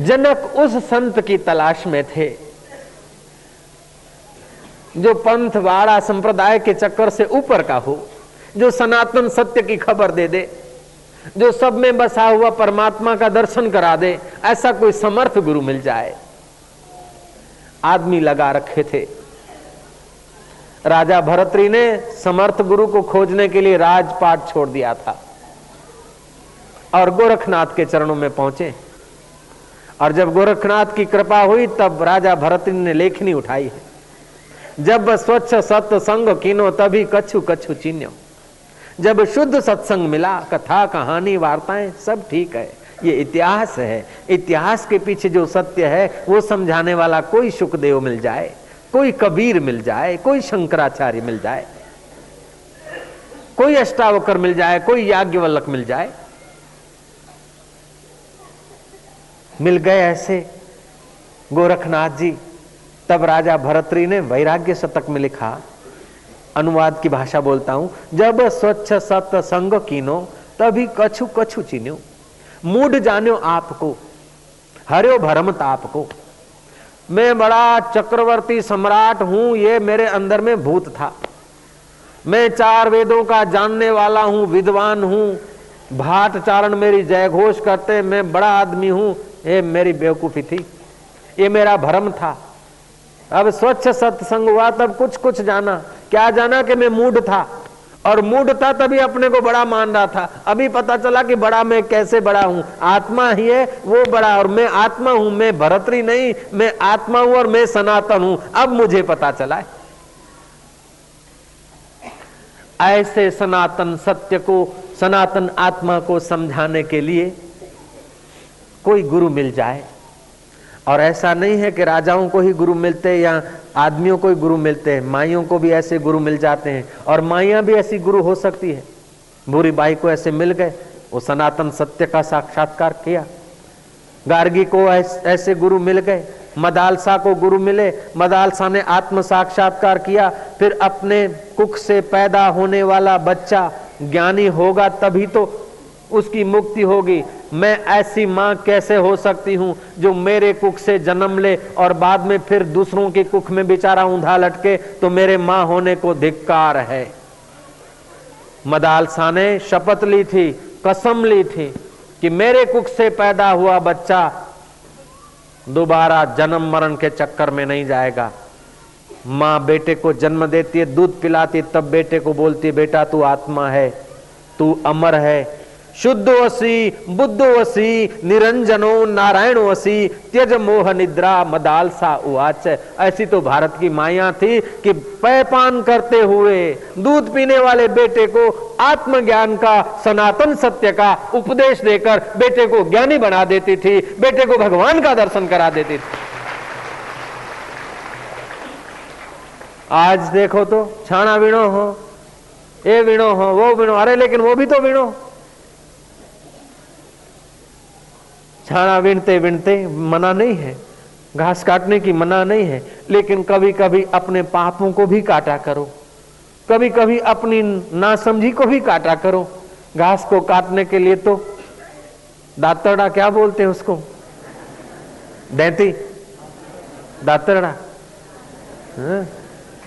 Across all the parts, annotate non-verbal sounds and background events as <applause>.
जनक उस संत की तलाश में थे, जो पंथ वाड़ा संप्रदाय के चक्कर से ऊपर का हो, जो सनातन सत्य की खबर दे दे, जो सब में बसा हुआ परमात्मा का दर्शन करा दे, ऐसा कोई समर्थ गुरु मिल जाए। आदमी लगा रखे थे। राजा भरतरी ने समर्थ गुरु को खोजने के लिए राजपाट छोड़ दिया था और गोरखनाथ के चरणों में पहुँचे। और जब गोरखनाथ की कृपा हुई, तब राजा भरतरी ने लेखनी उठाई है। जब स्वच्छ सत्य संग किनो, तभी कछु कछु चिन्हो जब शुद्ध सत्संग मिला, कथा कहानी वार्ताएँ, सब ठीक है। ये इतिहास है। इतिहास के पीछे जो सत्य है, वो समझाने वाला कोई सुखदेव मिल जाए, कोई कबीर मिल जाए, कोई शंकराचार्य मिल जाए, कोई अष्टावकर मिल जाए, कोई याज्ञवल्लक मिल जाए मिल गए ऐसे। गोरखनाथ जी, तब राजा भरतरी ने वैराग्य शतक में लिखा। अनुवाद की भाषा बोलता हूँ, जब स्वच्छ सत्य संग कीनो, तभी कछु कछु चिन्यो। मूड जानो आपको, हरियो भरम ताप को मैं बड़ा चक्रवर्ती सम्राट हूँ, ये मेरे अंदर में भूत था। मैं चार वेदों का जानने वाला हूँ, विद्वान हूँ। भाट चारण मेरी जय घोष करते, मैं बड़ा आदमी हूँ। ये मेरी बेवकूफ़ी थी। ये मेरा भ्रम था। अब स्वच्छ सत्संग हुआ, तब कुछ कुछ जाना। क्या जाना कि मैं मूड था? और मूड था तभी अपने को बड़ा मान रहा था। अभी पता चला कि बड़ा मैं कैसे बड़ा हूँ। आत्मा ही है, वो बड़ा। और मैं आत्मा हूँ, मैं भरतरी नहीं, मैं आत्मा हूँ और मैं सनातन हूँ। अब मुझे पता चला है। ऐसे सनातन सत्य को, सनातन आत्मा को समझाने के लिए कोई गुरु मिल जाए। और ऐसा नहीं है कि राजाओं को ही गुरु मिलते हैं या आदमियों को ही गुरु मिलते हैं, माइयों को भी ऐसे गुरु मिल जाते हैं और माइया भी ऐसी गुरु हो सकती है। बुरी बाई को ऐसे मिल गए, वो सनातन सत्य का साक्षात्कार किया। गार्गी को ऐसे गुरु मिल गए, मदालसा को गुरु मिले, मदालसा ने आत्म साक्षात्कार किया, फिर अपने कुख से पैदा होने वाला बच्चा ज्ञानी होगा तभी तो उसकी मुक्ति होगी। मैं ऐसी माँ कैसे हो सकती हूँ जो मेरे कुख से जन्म ले और बाद में फिर दूसरों के कुख में बेचारा ऊंधा लटके? तो मेरे माँ होने को धिक्कार है। मदालसा ने शपथ ली थी, कसम ली थी कि मेरे कुख से पैदा हुआ बच्चा दोबारा जन्म मरण के चक्कर में नहीं जाएगा। माँ बेटे को जन्म देती है, दूध पिलाती तब बेटे को बोलती बेटा, तू आत्मा है, तू अमर है शुद्ध वसी बुद्ध वसी निरंजनो नारायण वसी त्यज मोह निद्रा मदालसा उवाच। ऐसी तो भारत की माया थी कि पैपान करते हुए, दूध पीने वाले बेटे को आत्मज्ञान का, सनातन सत्य का उपदेश देकर बेटे को ज्ञानी बना देती थी, बेटे को भगवान का दर्शन करा देती थी। आज देखो तो छाना विणो हो, ये विणो हो, वो विणो, अरे लेकिन वो भी तो विणो छाना विनते विनते मना नहीं है। घास काटने की मना नहीं है। लेकिन कभी कभी अपने पापों को भी काटा करो। कभी कभी अपनी नासमझी को भी काटा करो। घास को काटने के लिए तो दातरड़ा क्या बोलते हैं उसको? दैती? दातरड़ा? हाँ?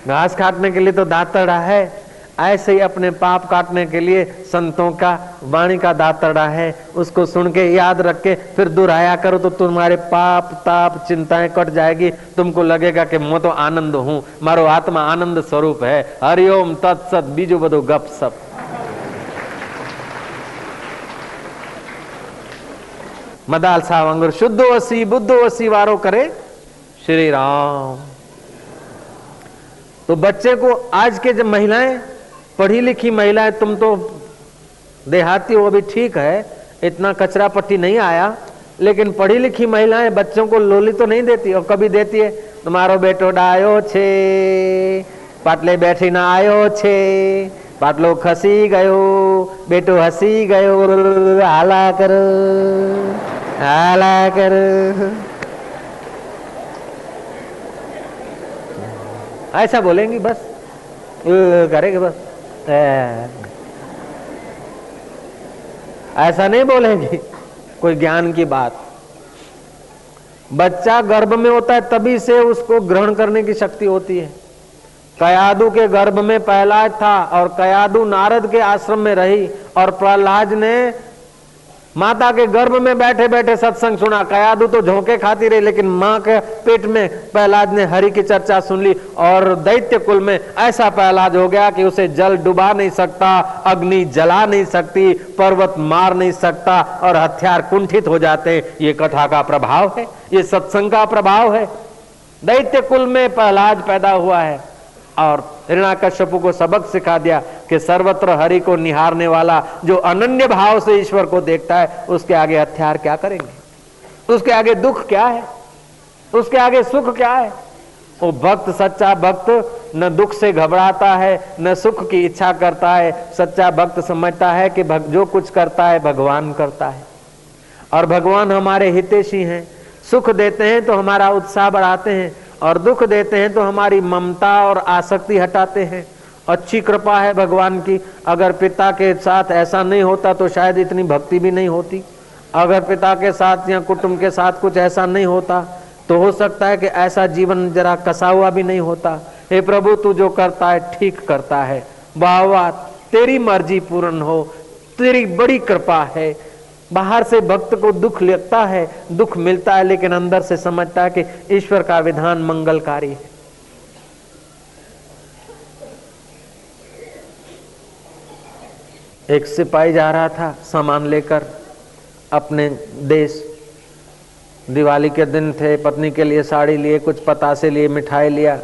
घास काटने के लिए तो दातरड़ा है। ऐसे ही अपने पाप काटने के लिए संतों का, वाणी का दातड़ा है। उसको सुन के याद रख के फिर दुराया करो तो तुम्हारे पाप, ताप, चिंताएँ कट जाएगी। तुमको लगेगा कि मैं तो आनंद हूँ। मारो आत्मा आनंद स्वरूप है। हरिओम तत्सत बीजो बदो गप सप। मदाल साहब अंगुर, शुद्ध वसी, बुद्ध वसी वारो करे श्री राम। तो बच्चे को आज के जब महिलाएँ पढ़ी लिखी महिलाएँ तुम तो देहाती हो अभी ठीक है। इतना कचरा पट्टी नहीं आया, लेकिन पढ़ी लिखी महिलाएँ बच्चों को लोली तो नहीं देती और कभी देती है, तुम्हारो बेटो डायो छे पाटले बैठी ना आयो छे पाटलो खसी गयो, बेटो हसी गयो, हाला कर हाला कर। ऐसा बोलेंगी बस, करेगी बस। ऐसा नहीं बोलेंगे, कोई ज्ञान की बात। बच्चा गर्भ में होता है, तभी से उसको ग्रहण करने की शक्ति होती है। कयादु के गर्भ में प्रहलाद था और कयादु नारद के आश्रम में रही और प्रहलाद ने माता के गर्भ में बैठे बैठे सत्संग सुना। कयादू तो झोंके खाती रही, लेकिन माँ के पेट में प्रहलाद ने हरि की चर्चा सुन ली और दैत्य कुल में ऐसा प्रहलाद हो गया कि उसे जल डुबा नहीं सकता, अग्नि जला नहीं सकती, पर्वत मार नहीं सकता और हथियार कुंठित हो जाते ये कथा का प्रभाव है, ये सत्संग का प्रभाव है। दैत्य कुल में प्रहलाद पैदा हुआ है और हिरणाकश्यपु को सबक सिखा दिया कि सर्वत्र हरि को निहारने वाला जो अनन्य भाव से ईश्वर को देखता है, उसके आगे हथियार क्या करेंगे? उसके आगे दुख क्या है? उसके आगे सुख क्या है? वो भक्त, सच्चा भक्त, न दुख से घबराता है, न सुख की इच्छा करता है। सच्चा भक्त समझता है कि जो कुछ करता है, भगवान करता है। और भगवान हमारे हितेशी हैं। सुख देते हैं तो हमारा उत्साह बढ़ाते हैं। और दुख देते हैं तो हमारी ममता और आसक्ति हटाते हैं। अच्छी कृपा है भगवान की। अगर पिता के साथ ऐसा नहीं होता तो शायद इतनी भक्ति भी नहीं होती। अगर पिता के साथ या कुटुंब के साथ कुछ ऐसा नहीं होता तो हो सकता है कि ऐसा जीवन जरा कसा हुआ भी नहीं होता। हे प्रभु, तू जो करता है, ठीक करता है। वाह वाह तेरी मर्ज़ी पूर्ण हो। तेरी बड़ी कृपा है। बाहर से भक्त को दुख लगता है, दुख मिलता है, लेकिन अंदर से समझता है कि ईश्वर का विधान मंगलकारी है। एक सिपाही जा रहा था सामान लेकर, अपने देश, दिवाली के दिन थे, पत्नी के लिए साड़ी लिए, कुछ पतासे लिए, मिठाई लिया।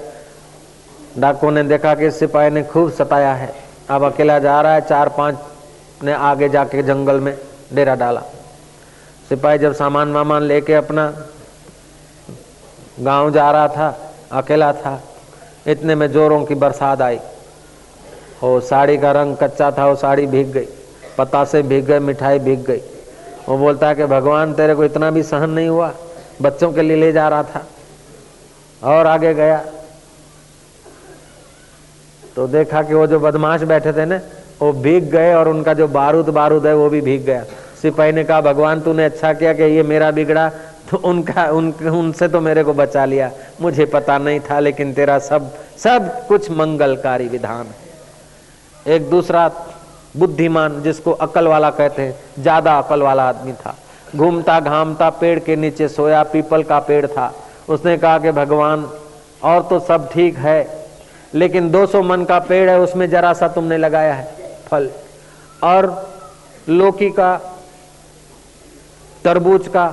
डाकू ने देखा कि सिपाही ने खूब सताया है। अब अकेला जा रहा है चार पाँच ने आगे जाके जंगल में। डेरा डाला। सिपाही जब सामान वामान लेके अपना गाँव जा रहा था, अकेला था, इतने में जोरों की बरसात आई। वो साड़ी का रंग कच्चा था, वो साड़ी भीग गई, पतासे भीग गए, मिठाई भीग गई। वो बोलता है कि, भगवान, तेरे को इतना भी सहन नहीं हुआ, बच्चों के लिए ले जा रहा था। और आगे गया। तो देखा कि वो जो बदमाश बैठे थे ना वो भीग गए और उनका जो बारूद बारूद है वो भी भीग गया। सिपाही ने कहा, भगवान, तूने अच्छा किया कि ये मेरा बिगड़ा तो उनका, उन, उनसे तो मेरे को बचा लिया। मुझे पता नहीं था, लेकिन तेरा सब सब कुछ मंगलकारी विधान है। एक दूसरा बुद्धिमान, जिसको अकल वाला कहते हैं, ज़्यादा अकल वाला आदमी था। घूमता घामता पेड़ के नीचे सोया, पीपल का पेड़ था। उसने कहा कि, भगवान, और तो सब ठीक है, लेकिन 200 मन का पेड़ है, उसमें जरा सा तुमने लगाया है। फल और लौकी का, तरबूज का,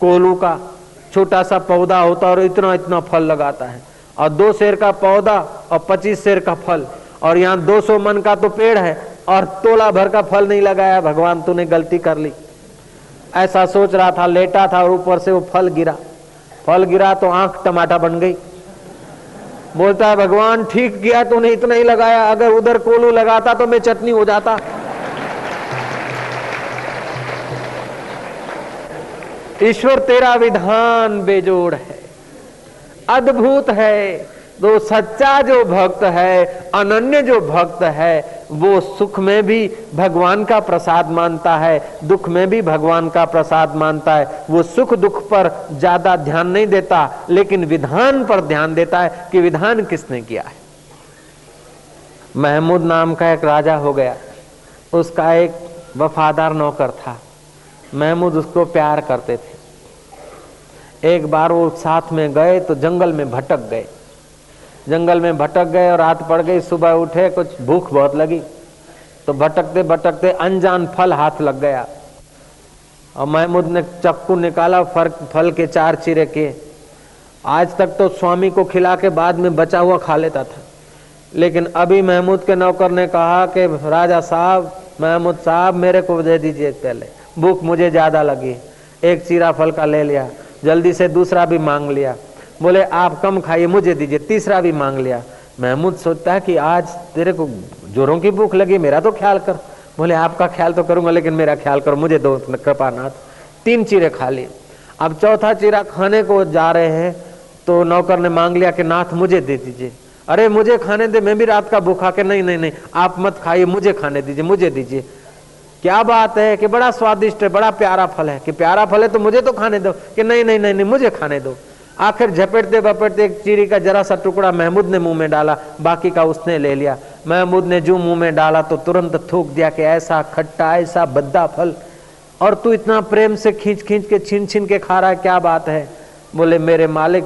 कोलू का छोटा सा पौधा होता है और इतना इतना फल लगाता है। और दो शेर का पौधा और पच्चीस शेर का फल। और यहाँ 200 मन का तो पेड़ है और तोला भर का फल नहीं लगाया, भगवान तूने गलती कर ली। ऐसा सोच रहा था, लेटा था और ऊपर से वो फल गिरा। फल गिरा तो आँख टमाटा बन गई। बोलता है भगवान, ठीक किया तूने, इतना ही लगाया। अगर उधर कोलू लगाता तो मैं चटनी हो जाता। ईश्वर तेरा विधान बेजोड़ है। अद्भुत है। तो सच्चा जो भक्त है, अनन्य जो भक्त है वो सुख में भी भगवान का प्रसाद मानता है, दुख में भी भगवान का प्रसाद मानता है। वो सुख दुख पर ज़्यादा ध्यान नहीं देता, लेकिन विधान पर ध्यान देता है कि विधान किसने किया है। महमूद नाम का एक राजा हो गया। उसका एक वफादार नौकर था। महमूद उसको प्यार करते थे। एक बार वो साथ में गए तो जंगल में भटक गए। जंगल में भटक गए और रात पड़ गई सुबह उठे कुछ भूख बहुत लगी। तो भटकते भटकते अनजान फल हाथ लग गया। और महमूद ने चक्कू निकाला फर, फल के चार चिरे के आज तक तो स्वामी को खिला के बाद में बचा हुआ खा लेता था। लेकिन अभी महमूद के नौकर ने कहा कि राजा साहब महमूद साहब मेरे को दे दीजिए पहले। भूख मुझे ज़्यादा लगी। एक चीरा फल का ले लिया। जल्दी से दूसरा भी मांग लिया। बोले, आप कम खाइए, मुझे दीजिए। तीसरा भी मांग लिया। महमूद सोचता है कि आज तेरे को जोरों की भूख लगी, मेरा तो ख्याल कर। बोले, आपका ख्याल तो करूँगा, लेकिन मेरा ख्याल करो, मुझे दो कृपानाथ। तीन चीरे खा लिए। अब चौथा चीरा खाने को जा रहे हैं तो नौकर ने मांग लिया कि, नाथ, मुझे दे दीजिए। अरे, मुझे खाने दे, मैं भी रात का भूखा के, नहीं नहीं नहीं, आप मत खाइए, मुझे खाने दीजिए, मुझे दीजिए। क्या बात है कि बड़ा स्वादिष्ट है बड़ा प्यारा फल है, कि प्यारा फल है तो मुझे तो खाने दो, कि नहीं नहीं नहीं नहीं, मुझे खाने दो। आखिर झपेटते बपेटते एक चीरी का जरा सा टुकड़ा महमूद ने मुँह में डाला, बाकी का उसने ले लिया। महमूद ने जो मुँह में डाला तो तुरंत थूक दिया कि ऐसा खट्टा, ऐसा बद्दा फल। और तू इतना प्रेम से खींच खींच के छीन छीन के खा रहा है, क्या बात है? बोले, मेरे मालिक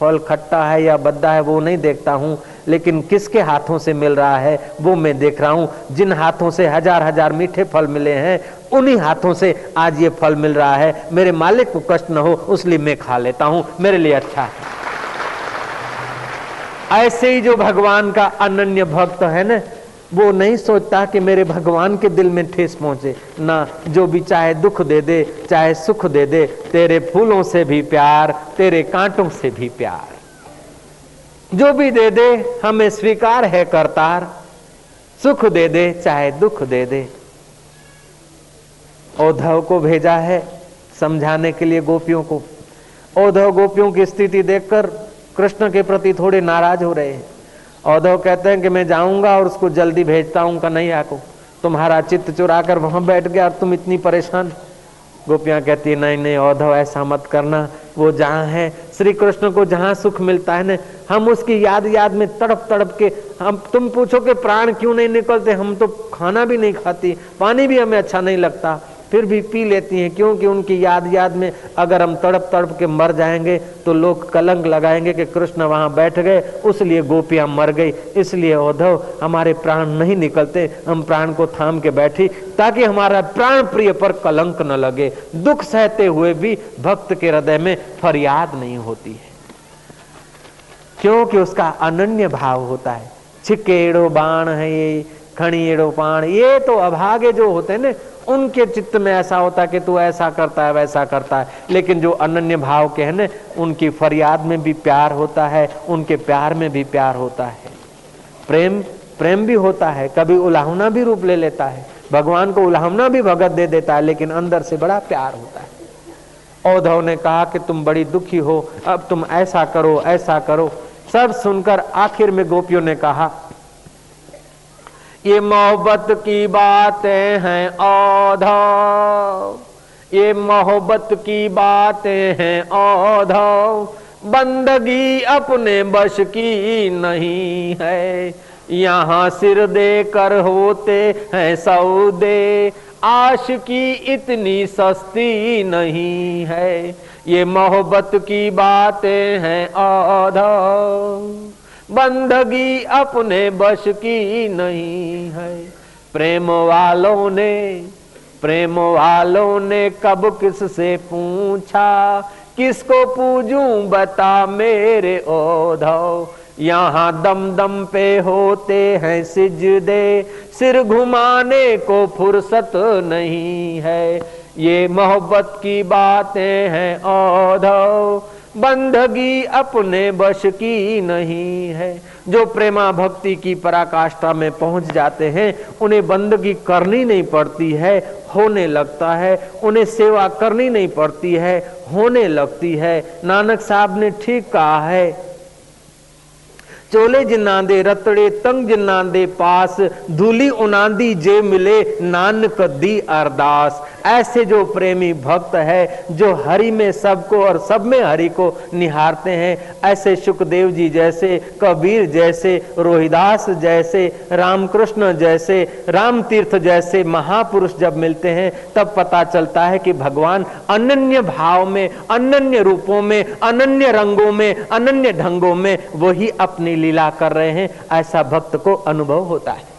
फल खट्टा है या बद्दा है, वो नहीं देखता हूँ, लेकिन किसके हाथों से मिल रहा है, वो मैं देख रहा हूँ। जिन हाथों से हज़ार हज़ार मीठे फल मिले हैं, उन्हीं हाथों से आज ये फल मिल रहा है। मेरे मालिक को कष्ट न हो, उसलिए मैं खा लेता हूँ। मेरे लिए अच्छा है। ऐसे ही जो भगवान का अनन्य भक्त है ना वो नहीं सोचता कि मेरे भगवान के दिल में ठेस पहुँचे। ना, जो भी चाहे दुख दे दे, चाहे सुख दे दे, तेरे फूलों से भी प्यार, तेरे कांटों से भी प्यार। जो भी दे दे, हमें स्वीकार है करतार। सुख दे दे, चाहे दुख दे दे। औधव को भेजा है समझाने के लिए गोपियों को। औधव गोपियों की स्थिति देखकर कृष्ण के प्रति थोड़े नाराज़ हो रहे हैं। औधव कहते हैं कि मैं जाऊँगा और उसको जल्दी भेजता हूँ का। नहीं आको तुम्हारा चित्त चुरा कर वहाँ बैठ गया और तुम इतनी परेशान। गोपियाँ कहती है, नहीं नहीं, औधव, ऐसा मत करना। वो जहाँ है, श्री कृष्ण को जहाँ सुख मिलता है ना, हम उसकी याद याद में तड़प तड़प के, हम, तुम पूछो कि प्राण क्यों नहीं निकलते? हम तो खाना भी नहीं खाती, पानी भी हमें अच्छा नहीं लगता। फिर भी पी लेती हैं, क्योंकि उनकी याद याद में अगर हम तड़प तड़प के मर जाएँगे तो लोग कलंक लगाएँगे कि कृष्ण वहाँ बैठ गए, उसलिए गोपियाँ मर गई, इसलिए औधव हमारे प्राण नहीं निकलते, हम प्राण को थाम के बैठी, ताकि हमारा प्राण प्रिय पर कलंक न लगे। दुख सहते हुए भी भक्त के हृदय में फरियाद नहीं होती है। क्योंकि उसका अनन्य भाव होता है। छिकेड़ो बाण है ये खणीड़ो पाण, ये तो अभागे जो होते हैं ना उनके चित्त में ऐसा होता है कि तू ऐसा करता है, वैसा करता है। लेकिन जो अनन्य भाव के है ना, उनकी फरियाद में भी प्यार होता है, उनके प्यार में भी प्यार होता है। प्रेम प्रेम भी होता है, कभी उलाहना भी रूप ले लेता है। भगवान को उलाहना भी भगत दे देता है, लेकिन अंदर से बड़ा प्यार होता है। औधव ने कहा कि तुम बड़ी दुखी हो, अब तुम ऐसा करो ऐसा करो। सब सुनकर आखिर में गोपियों ने कहा ये मोहब्बत की बातें हैं औधव ये मोहब्बत की बातें हैं औधव बंदगी अपने बश की नहीं है। यहाँ सिर दे कर होते हैं सौदे। आश की इतनी सस्ती नहीं है। ये मोहब्बत की बातें हैं औधव बंदगी अपने बश की नहीं है। प्रेम वालों ने, प्रेम वालों ने कब किस से पूछा? किसको पूजू बता मेरे ओधव? यहाँ दम दम पे होते हैं सिजदे, सिर घुमाने को फुर्सत नहीं है। ये मोहब्बत की बातें हैं ओधव। बंदगी अपने बश की नहीं है। जो प्रेमा भक्ति की पराकाष्ठा में पहुँच जाते हैं, उन्हें बंदगी करनी नहीं पड़ती है, होने लगता है। उन्हें सेवा करनी नहीं पड़ती है, होने लगती है। नानक साहब ने ठीक कहा है। चोले जिन्ना दे रतड़े, तंग जिन्ना दे पास, धूली उनादी जे मिले, नानक दी अरदास। ऐसे जो प्रेमी भक्त है, जो हरि में सबको और सब में हरि को निहारते हैं, ऐसे सुखदेव जी जैसे, कबीर जैसे, रोहिदास जैसे, रामकृष्ण जैसे राम तीर्थ जैसे महापुरुष जब मिलते हैं, तब पता चलता है कि भगवान अनन्य भाव में, अनन्य रूपों में, अनन्य रंगों में, अनन्य ढंगों में वही अपनी लीला कर रहे हैं, ऐसा भक्त को अनुभव होता है।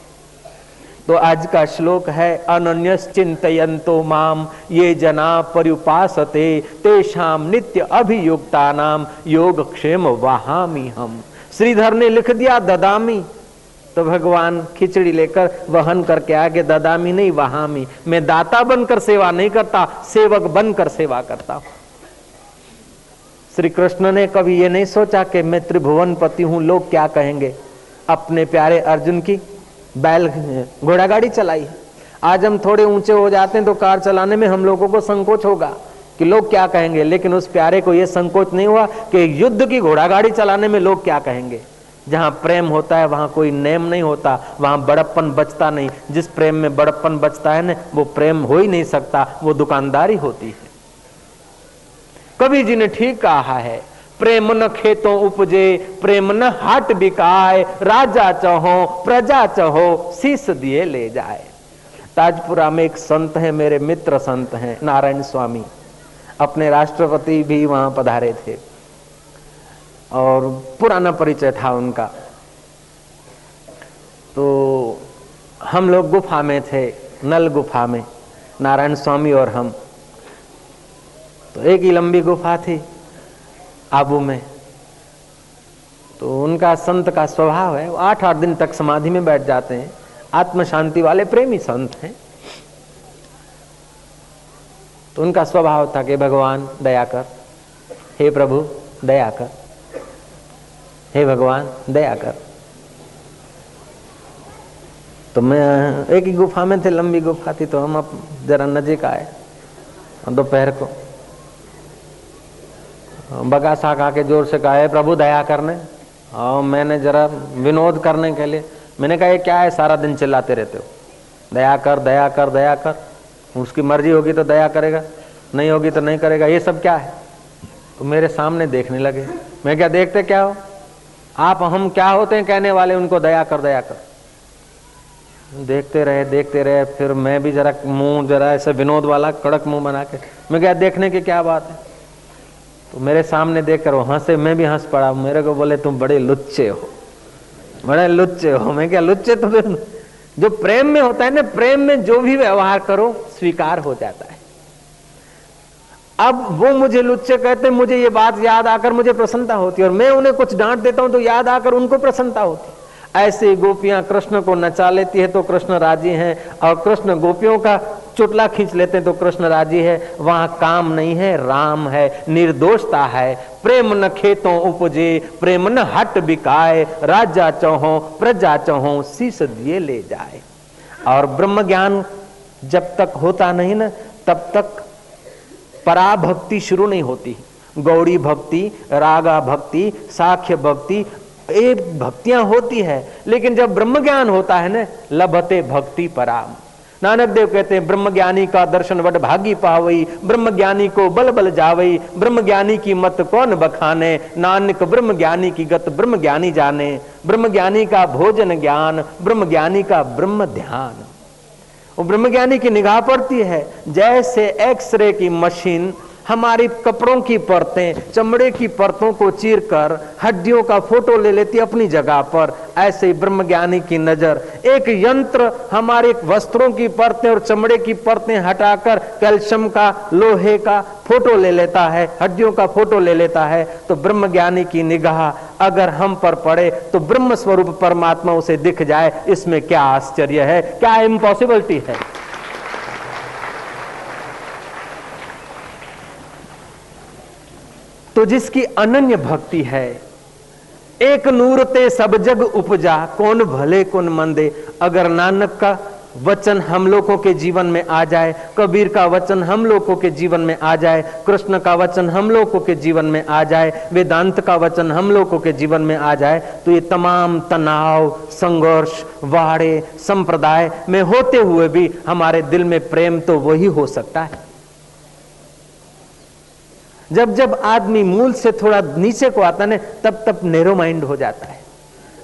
तो आज का श्लोक है अनन्य चिंतयंतो माम, ये जना परिपासते तेषाम नित्य अभियुक्ता नाम योग क्षेम वहामी हम। श्रीधर ने लिख दिया, ददामी। तो भगवान खिचड़ी लेकर वहन करके आगे, ददामी नहीं, वहामी। मैं दाता बनकर सेवा नहीं करता, सेवक बनकर सेवा करता हूँ। श्री कृष्ण ने कभी ये नहीं सोचा कि मैं त्रिभुवन पति हूँ, लोग क्या कहेंगे? अपने प्यारे अर्जुन की बैल घोड़ा गाड़ी चलाई आज हम थोड़े ऊँचे हो जाते हैं तो कार चलाने में हम लोगों को संकोच होगा कि लोग क्या कहेंगे, लेकिन उस प्यारे को यह संकोच नहीं हुआ कि युद्ध की घोड़ा गाड़ी चलाने में लोग क्या कहेंगे। जहाँ प्रेम होता है, वहाँ कोई नेम नहीं होता, वहाँ बड़प्पन बचता नहीं। जिस प्रेम में बड़प्पन बचता है ना, वो प्रेम हो ही नहीं सकता, वो दुकानदारी होती है। कवि जी ने ठीक कहा है प्रेम न खेतों उपजे, प्रेम न हाट बिकाए, राजा चहो, प्रजा चहो, शीस दिए ले जाए। ताजपुरा में एक संत है, मेरे मित्र संत हैं, नारायण स्वामी। अपने राष्ट्रपति भी वहाँ पधारे थे। और पुराना परिचय था उनका। तो हम लोग गुफा में थे, नल गुफा में, नारायण स्वामी और हम। तो एक ही लंबी गुफा थी। आबू में। तो उनका संत का स्वभाव है, वो आठ आठ दिन तक समाधि में बैठ जाते हैं। आत्म शांति वाले प्रेमी संत हैं। तो उनका स्वभाव था कि, भगवान, दया कर। हे प्रभु, दया कर। हे भगवान, दया कर। तो मैं एक ही गुफा में थे, लंबी गुफा थी तो हम अब जरा नजीक आए। दोपहर को बगासा खा के ज़ोर से कहा है प्रभु, दया करने। और मैंने जरा विनोद करने के लिए, मैंने कहा, ये क्या है, सारा दिन चिल्लाते रहते हो? दया कर दया कर दया कर। उसकी मर्ज़ी होगी तो दया करेगा, नहीं होगी तो नहीं करेगा। ये सब क्या है? तो मेरे सामने देखने लगे। मैं क्या, देखते क्या हो? आप, हम क्या होते हैं कहने वाले, उनको दया कर दया कर। देखते रहे देखते रहे, फिर मैं भी जरा मुँह, जरा ऐसे विनोद वाला, कड़क मुँह बना के, मैं क्या, देखने की क्या बात है? तो मेरे सामने देख कर हंसे, मैं भी हंस पड़ा। मेरे को बोले, तुम बड़े लुच्चे हो, बड़े लुच्चे हो। मैं क्या, लुच्चे तो फिर जो प्रेम में होता है ना, प्रेम में जो भी व्यवहार करो, स्वीकार हो जाता है। अब वो मुझे लुच्चे कहते मुझे ये बात याद आकर मुझे प्रसन्नता होती है और मैं उन्हें कुछ डांट देता हूँ तो याद आकर उनको प्रसन्नता होती ऐसे गोपियाँ कृष्ण को नचा लेती है तो कृष्ण राज़ी हैं, और कृष्ण गोपियों का चुटला खींच लेते हैं तो कृष्ण राज़ी है। वहाँ काम नहीं है, राम है, निर्दोषता है। प्रेम न खेतों उपजे, प्रेम न हट बिकाए। राजा चौहो, प्रजा चौहो, शीश दिए ले जाए। और ब्रह्म ज्ञान जब तक होता नहीं ना, तब तक पराभक्ति शुरू नहीं होती। गौड़ी भक्ति, रागा भक्ति, साख्य भक्ति ये भक्तियाँ होती है, लेकिन जब ब्रह्म ज्ञान होता है ना, लभते भक्ति पराम। नानक देव कहते हैं ब्रह्म ज्ञानी का दर्शन वट भागी पावई ब्रह्म ज्ञानी को बल बल जावई ब्रह्म ज्ञानी की मत कौन बखाने? नानक ब्रह्म ज्ञानी की गत ब्रह्म ज्ञानी जाने। ब्रह्म ज्ञानी का भोजन ज्ञान ब्रह्म ज्ञानी का ब्रह्म ध्यान। वो ब्रह्मज्ञानी की निगाह पड़ती है, जैसे एक्सरे की मशीन हमारी कपड़ों की परतें, चमड़े की परतों को चीर कर हड्डियों का फ़ोटो ले लेती अपनी जगह पर। ऐसे ही ब्रह्मज्ञानी की नज़र, एक यंत्र हमारे वस्त्रों की परतें और चमड़े की परतें हटाकर कैल्शियम का, लोहे का फ़ोटो ले लेता है, हड्डियों का फ़ोटो ले लेता है। तो ब्रह्मज्ञानी की निगाह अगर हम पर पड़े तो ब्रह्म स्वरूप परमात्मा उसे दिख जाए। इसमें क्या आश्चर्य है, क्या इम्पॉसिबिलिटी है? तो जिसकी अनन्य भक्ति है, एक नूर ते सब जग उपजा, कौन भले कौन मंदे। अगर नानक का वचन हम लोगों के जीवन में आ जाए, कबीर का वचन हम लोगों के जीवन में आ जाए, कृष्ण का वचन हम लोगों के जीवन में आ जाए, वेदांत का वचन हम लोगों के जीवन में आ जाए तो ये तमाम तनाव, संघर्ष, वाड़े, संप्रदाय में होते हुए भी हमारे दिल में प्रेम तो वही हो सकता है। जब जब आदमी मूल से थोड़ा नीचे को आता है, तब तब नेरो माइंड हो जाता है।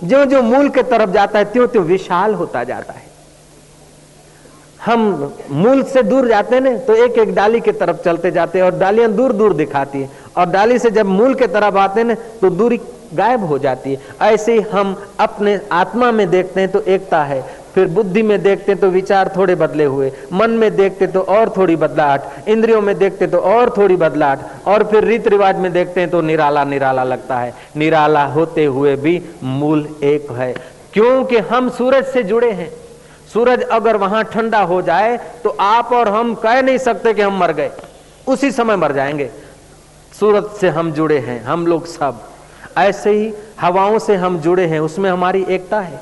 जो जो मूल के तरफ़ जाता है त्यों त्यों विशाल होता जाता है। हम मूल से दूर जाते हैं तो एक एक डाली के तरफ़ चलते जाते हैं और डालियाँ दूर दूर दिखाती है। और डाली से जब मूल के तरफ़ आते हैं तो दूरी गायब हो जाती है। ऐसे ही हम अपने आत्मा में देखते हैं तो एकता है। फिर बुद्धि में देखते तो विचार थोड़े बदले हुए, मन में देखते तो और थोड़ी बदलाहट, इंद्रियों में देखते तो और थोड़ी बदलाहट, और फिर रीत रिवाज में देखते हैं तो निराला निराला लगता है। निराला होते हुए भी मूल एक है, क्योंकि हम सूरज से जुड़े हैं। सूरज अगर वहाँ ठंडा हो जाए तो आप और हम कह नहीं सकते कि हम मर गए। उसी समय मर जाएँगे। सूरज से हम जुड़े हैं, हम लोग सब। ऐसे ही हवाओं से हम जुड़े हैं, उसमें हमारी एकता है।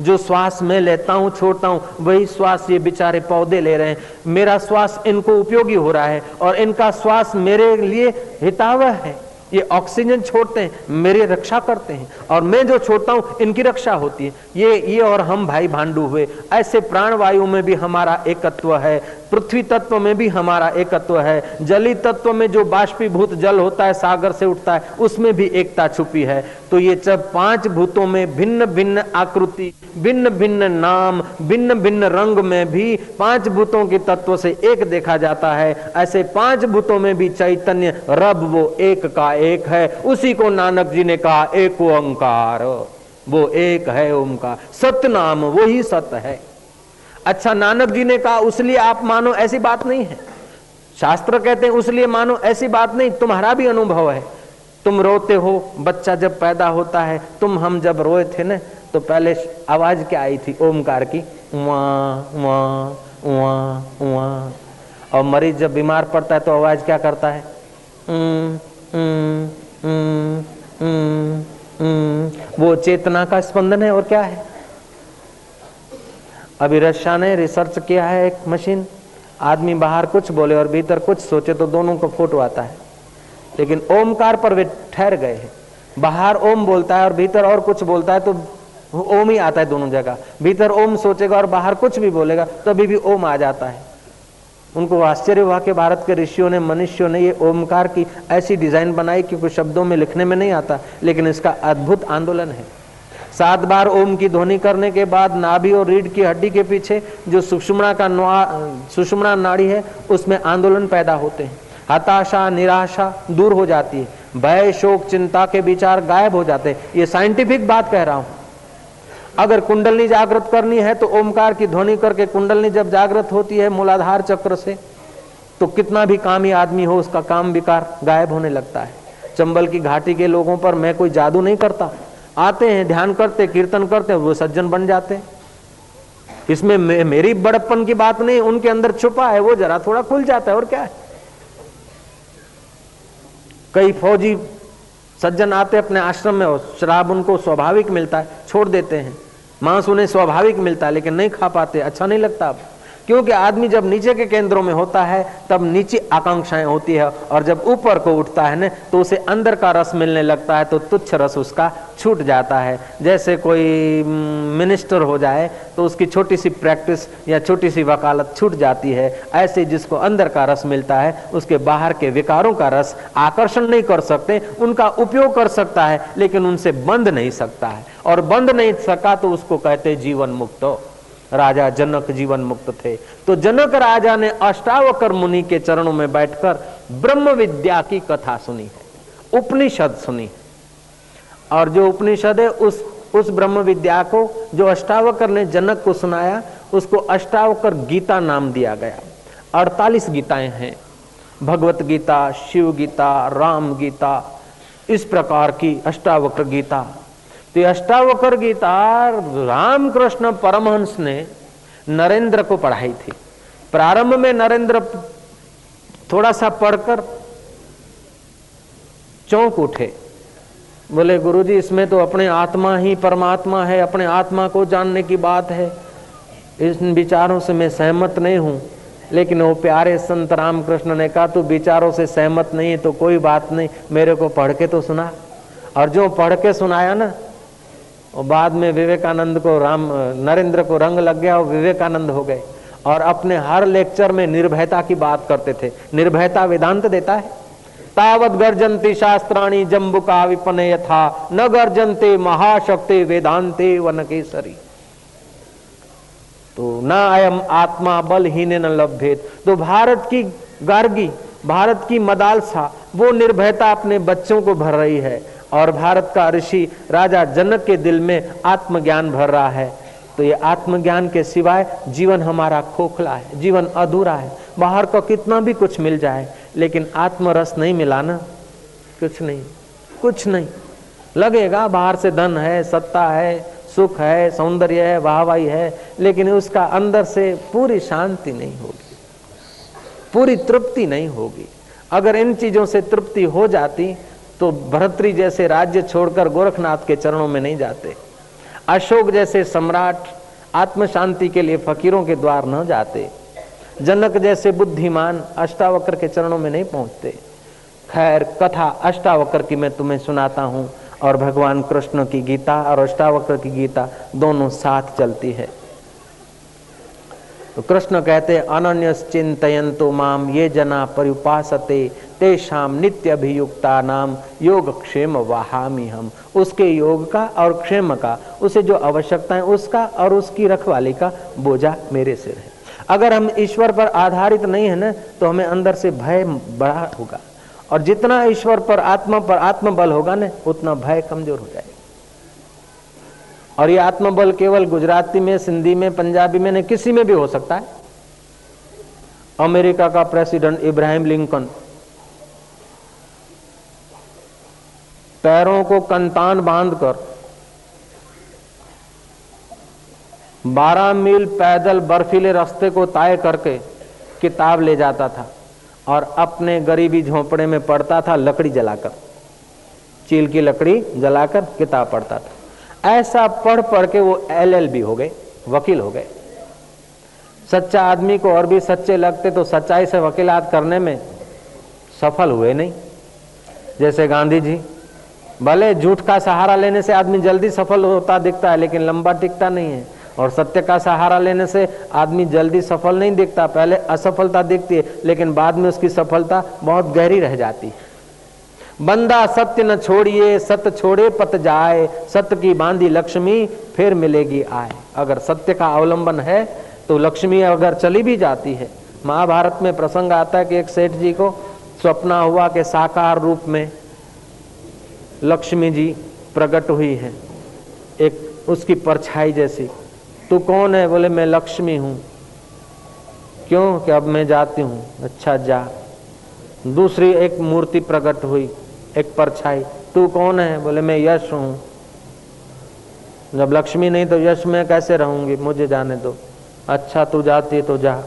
जो श्वास मैं लेता हूँ, छोड़ता हूँ, वही श्वास ये बेचारे पौधे ले रहे हैं। मेरा श्वास इनको उपयोगी हो रहा है और इनका श्वास मेरे लिए हितावह है। ये ऑक्सीजन छोड़ते हैं, मेरी रक्षा करते हैं और मैं जो छोड़ता हूँ, इनकी रक्षा होती है। ये ये और हम भाई भांडू हुए, ऐसे प्राण वायु में भी हमारा एकत्व है। पृथ्वी तत्व में भी हमारा एकत्व है। जली तत्व में जो बाष्पीभूत जल होता है, सागर से उठता है, उसमें भी एकता छुपी है। तो ये जब पाँच भूतों में भिन्न भिन्न आकृति, भिन्न भिन्न नाम, भिन्न भिन्न रंग में भी पाँच भूतों के तत्व से एक देखा जाता है। ऐसे पाँच भूतों में भी चैतन्य, रब वो एक का एक है। उसी को नानक जी ने कहा, एक ओंकार। वो एक है ओंकार। सत्य नाम वही सत्य है। अच्छा नानक जी ने कहा उसलिए आप मानो ऐसी बात नहीं है। शास्त्र कहते हैं उसलिए मानो ऐसी बात नहीं, तुम्हारा भी अनुभव है। तुम रोते हो, बच्चा जब पैदा होता है, तुम हम जब रोए थे ना तो पहले आवाज़ क्या आई थी? ओमकार की और मरीज़ जब बीमार पड़ता है तो आवाज़ क्या करता है? वो चेतना का स्पंदन है और क्या है? अभी रशिया ने रिसर्च किया है एक मशीन आदमी बाहर कुछ बोले और भीतर कुछ सोचे तो दोनों को फ़ोटो आता है। लेकिन ओमकार पर वे ठहर गए हैं। बाहर ओम बोलता है और भीतर और कुछ बोलता है तो ओम ही आता है दोनों जगह। भीतर ओम सोचेगा और बाहर कुछ भी बोलेगा तो अभी भी ओम आ जाता है। उनको आश्चर्य हुआ कि भारत के ऋषियों ने, मनुष्यों ने ये ओमकार की ऐसी डिज़ाइन बनाई कि कुछ शब्दों में लिखने में नहीं आता, लेकिन इसका अद्भुत आंदोलन है। सात बार ओम की ध्वनि करने के बाद नाभि और रीढ़ की हड्डी के पीछे जो सुषुमणा का सुषुमणा नाड़ी है, उसमें आंदोलन पैदा होते हैं। हताशा, निराशा दूर हो जाती है। भय, शोक, चिंता के विचार गायब हो जाते हैं। ये साइंटिफिक बात कह रहा हूँ। अगर कुंडलनी जागृत करनी है तो ओमकार की ध्वनि करके कुंडलनी जब जागृत होती है मूलाधार चक्र से तो कितना भी कामी आदमी हो, उसका काम विकार गायब होने लगता है। चंबल की घाटी के लोगों पर मैं कोई जादू नहीं करता। आते हैं ध्यान करते कीर्तन करते वो सज्जन बन जाते इसमें मे, मेरी बड़प्पन की बात नहीं उनके अंदर छुपा है वो जरा थोड़ा खुल जाता है और क्या है? कई फौजी सज्जन आते अपने आश्रम में और शराब उनको स्वाभाविक मिलता है छोड़ देते हैं। मांस उन्हें स्वाभाविक मिलता है लेकिन नहीं खा पाते अच्छा नहीं लगता अब। क्योंकि आदमी जब नीचे के केंद्रों में होता है, तब नीचे आकांक्षाएँ होती है और जब ऊपर को उठता है ना तो उसे अंदर का रस मिलने लगता है तो तुच्छ रस उसका छूट जाता है। जैसे कोई मिनिस्टर हो जाए तो उसकी छोटी सी प्रैक्टिस या छोटी सी वकालत छूट जाती है। ऐसे जिसको अंदर का रस मिलता है, उसके बाहर के विकारों का रस आकर्षण नहीं कर सकते, उनका उपयोग कर सकता है, लेकिन उनसे बंद नहीं सकता है। और बंद नहीं सका तो उसको कहते जीवन मुक्त। राजा जनक जीवन मुक्त थे। तो जनक राजा ने अष्टावकर मुनि के चरणों में बैठकर ब्रह्म विद्या की कथा सुनी है, उपनिषद सुनी है। और जो उपनिषद है, उस उस ब्रह्म विद्या को, जो अष्टावकर ने जनक को सुनाया, उसको अष्टावकर गीता नाम दिया गया। अड़तालीस गीताएँ हैं। भगवत गीता, शिव गीता, राम गीता, इस प्रकार की अष्टावक्र गीता। तो अष्टावकर गीता रामकृष्ण परमहंस ने नरेंद्र को पढ़ाई थी। प्रारंभ में नरेंद्र थोड़ा सा पढ़कर चौंक उठे। बोले, गुरुजी, इसमें तो अपने आत्मा ही परमात्मा है, अपने आत्मा को जानने की बात है। इन विचारों से मैं सहमत नहीं हूँ। लेकिन वो प्यारे संत रामकृष्ण ने कहा, तू विचारों से सहमत नहीं है तो कोई बात नहीं, मेरे को पढ़ के तो सुना। और जो पढ़ के सुनाया ना और बाद में विवेकानंद को राम, नरेंद्र को रंग लग गया और विवेकानंद हो गए। और अपने हर लेक्चर में निर्भयता की बात करते थे। निर्भयता वेदांत देता है। तावत गर्जंती शास्त्राणी जम्बुका विपने यथा। न गर्जनते महाशक्ति वेदांते वन केसरी तो न अयम आत्मा बलहीन न लभ्येत तो भारत की गार्गी, भारत की मदालसा, वो निर्भयता अपने बच्चों को भर रही है। और भारत का ऋषि राजा जनक के दिल में आत्मज्ञान भर रहा है। तो ये आत्मज्ञान के सिवाय जीवन हमारा खोखला है, जीवन अधूरा है। बाहर का कितना भी कुछ मिल जाए, लेकिन आत्मरस नहीं मिला ना। कुछ नहीं कुछ नहीं। लगेगा बाहर से धन है, सत्ता है, सुख है, सौंदर्य है, वाहवाही है, लेकिन उसका अंदर से पूरी शांति नहीं होगी, पूरी तृप्ति नहीं होगी। अगर इन चीज़ों से तृप्ति हो जाती तो भरतरी जैसे राज्य छोड़कर गोरखनाथ के चरणों में नहीं जाते। अशोक जैसे सम्राट आत्म शांति के लिए फकीरों के द्वार न जाते। जनक जैसे बुद्धिमान अष्टावक्र के चरणों में नहीं पहुँचते। खैर, कथा अष्टावक्र की मैं तुम्हें सुनाता हूँ और भगवान कृष्ण की गीता और अष्टावक्र की गीता दोनों साथ चलती है। तो कृष्ण कहते अनन्य चिंतयंतो माम ये जना परिपासते तेषाम नित्य अभियुक्ता नाम योग क्षेम वहामी हम। उसके योग का और क्षेम का, उसे जो आवश्यकता है, उसका और उसकी रखवाली का बोझा मेरे सिर है। अगर हम ईश्वर पर आधारित नहीं है ना तो हमें अंदर से भय बड़ा होगा। और जितना ईश्वर पर आत्मा पर आत्मबल होगा ना, उतना भय कमज़ोर हो जाएगा। और ये आत्मबल केवल गुजराती में, सिंधी में, पंजाबी में नहीं, किसी में भी हो सकता है। अमेरिका का प्रेसिडेंट इब्राहिम लिंकन पैरों को कंतान बांधकर 12 मील पैदल बर्फीले रास्ते को तय करके किताब ले जाता था और अपने गरीबी झोंपड़े में पढ़ता था, लकड़ी जलाकर। चील की लकड़ी जलाकर किताब पढ़ता था। ऐसा पढ़ पढ़ के वो एलएलबी हो गए, वकील हो गए। सच्चा आदमी को और भी सच्चे लगते तो सच्चाई से वकीलात करने में सफल हुए नहीं। जैसे गांधी जी भले झूठ का सहारा लेने से आदमी जल्दी सफल होता दिखता है, लेकिन लंबा टिकता नहीं है। और सत्य का सहारा लेने से आदमी जल्दी सफल नहीं दिखता, पहले असफलता दिखती है, लेकिन बाद में उसकी सफलता बहुत गहरी रह जाती है। बंदा सत्य न छोड़िए, सत्य छोड़े पत जाए, सत्य की बांधी लक्ष्मी फिर मिलेगी आए। अगर सत्य का अवलंबन है तो लक्ष्मी अगर चली भी जाती है। महाभारत में प्रसंग आता है कि एक सेठ जी को स्वप्न हुआ के साकार रूप में लक्ष्मी जी प्रकट हुई है। एक उसकी परछाई जैसी। तू कौन है? बोले, मैं लक्ष्मी हूँ। क्यों? कि अब मैं जाती हूँ। अच्छा जा। दूसरी एक मूर्ति प्रकट हुई। एक परछाई। तू कौन है? बोले, मैं यश हूँ। जब लक्ष्मी नहीं तो यश में कैसे रहूँगी? मुझे जाने दो। अच्छा तू जाती तो जा।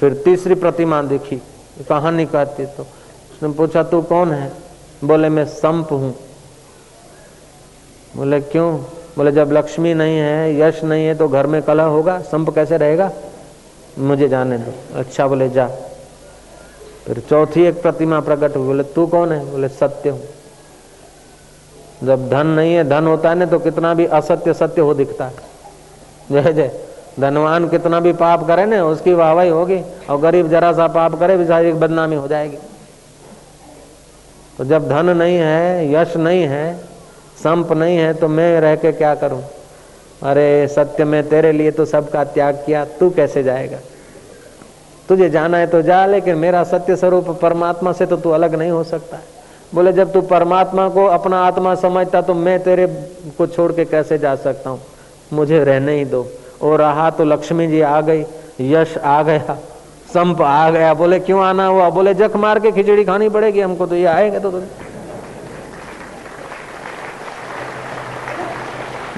फिर तीसरी प्रतिमा दिखी। कहानी कहती तो उसने पूछा, तू कौन है? बोले, मैं संप हूँ। बोले, क्यों? बोले, जब लक्ष्मी नहीं है, यश नहीं है तो घर में कलह होगा? संप कैसे रहेगा? मुझे जाने दो। अच्छा बोले, जा। फिर चौथी एक प्रतिमा प्रकट हुई, बोले, तू कौन है? बोले, सत्य हूँ। जब धन नहीं है, धन होता है ना तो कितना भी असत्य सत्य हो दिखता है। जय जय। धनवान कितना भी पाप करे ना, उसकी वाहवाही होगी, और गरीब जरा सा पाप करे भी बदनामी हो जाएगी। तो जब धन नहीं है, यश नहीं है, संप नहीं है तो मैं रह के क्या करूँ? अरे, सत्य में तेरे लिए तो सबका त्याग किया, तू कैसे जाएगा? तुझे जाना है तो जा लेकिन मेरा सत्य स्वरूप परमात्मा से तो तू अलग नहीं हो सकता। है बोले जब तू परमात्मा को अपना आत्मा समझता तो मैं तेरे को छोड़ के कैसे जा सकता हूँ? मुझे रहने ही दो। और रहा तो लक्ष्मी जी आ गई। यश आ गया। संप आ गया। बोले क्यों आना हुआ? बोले जख मार के खिचड़ी खानी पड़ेगी हमको तो ये आएगा तो, तो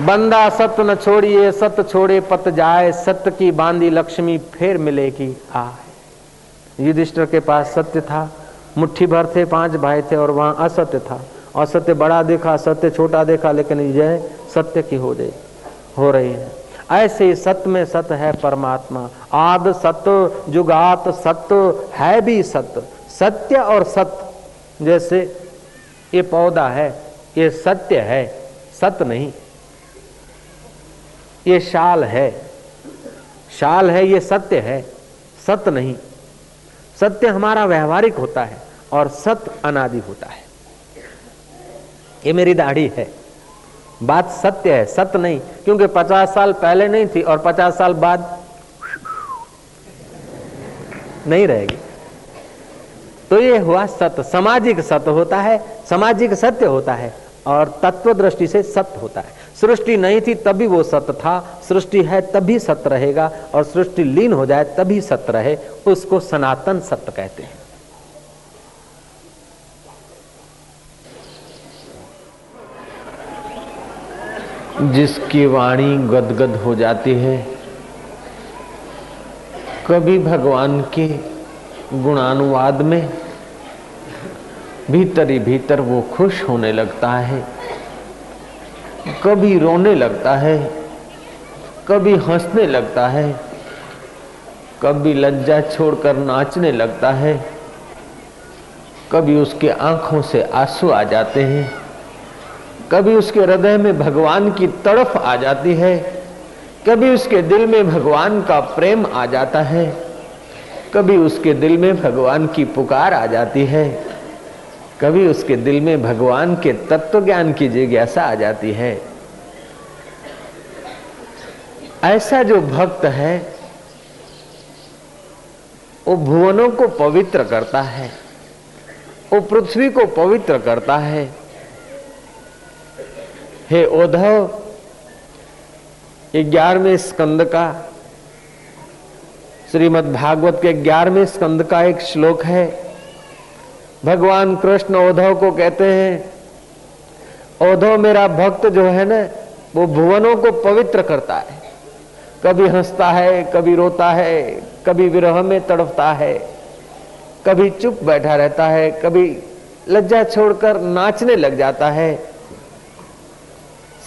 बंदा सत्य न छोड़िए सत्य छोड़े पत जाए सत्य की बांधी लक्ष्मी फिर मिलेगी आए। युधिष्ठर के पास सत्य था, मुट्ठी भर थे, पाँच भाई थे और वहाँ असत्य था। असत्य बड़ा देखा, सत्य छोटा देखा, लेकिन यह सत्य की हो रही हो रही है। ऐसे सत्य में सत्य है परमात्मा। आद सत्य जुगात सत्य है भी सत्य सत्य और सत्य जैसे ये पौधा है, ये सत्य है, सत्य नहीं। ये शाल है। शाल है, ये सत्य है। सत्य नहीं। सत्य हमारा व्यवहारिक होता है और सत्य अनादि होता है। ये मेरी दाढ़ी है। बात सत्य है, सत्य नहीं, क्योंकि पचास साल पहले नहीं थी और पचास साल बाद नहीं रहेगी। तो ये हुआ सत्य। सामाजिक सत्य होता है, सामाजिक सत्य होता है और तत्व दृष्टि से सत्य होता है। सृष्टि नहीं थी, तभी वो सत्य था। सृष्टि है, तभी सत्य रहेगा, और सृष्टि लीन हो जाए, तभी सत्य रहे। उसको सनातन सत्य कहते हैं। जिसकी वाणी गदगद हो जाती है, कभी भगवान के गुणानुवाद में भीतर ही भीतर वो खुश होने लगता है। कभी रोने लगता है, कभी हंसने लगता है, कभी लज्जा छोड़कर नाचने लगता है, कभी उसके आँखों से आँसू आ जाते हैं, कभी उसके हृदय में भगवान की तड़फ आ जाती है, कभी उसके दिल में भगवान का प्रेम आ जाता है, कभी उसके दिल में भगवान की पुकार आ जाती है। कभी उसके दिल में भगवान के तत्व ज्ञान की जिज्ञासा आ जाती है। ऐसा जो भक्त है, वो भुवनों को पवित्र करता है, वो पृथ्वी को पवित्र करता है। हे ओधव ग्यारहवें स्कंद का श्रीमद् भागवत के ग्यारहवें स्कंद का एक श्लोक है। भगवान कृष्ण ओधव को कहते हैं, औधव मेरा भक्त जो है ना, वो भुवनों को पवित्र करता है। कभी हंसता है, कभी रोता है, कभी विरह में तड़पता है, कभी चुप बैठा रहता है, कभी लज्जा छोड़कर नाचने लग जाता है।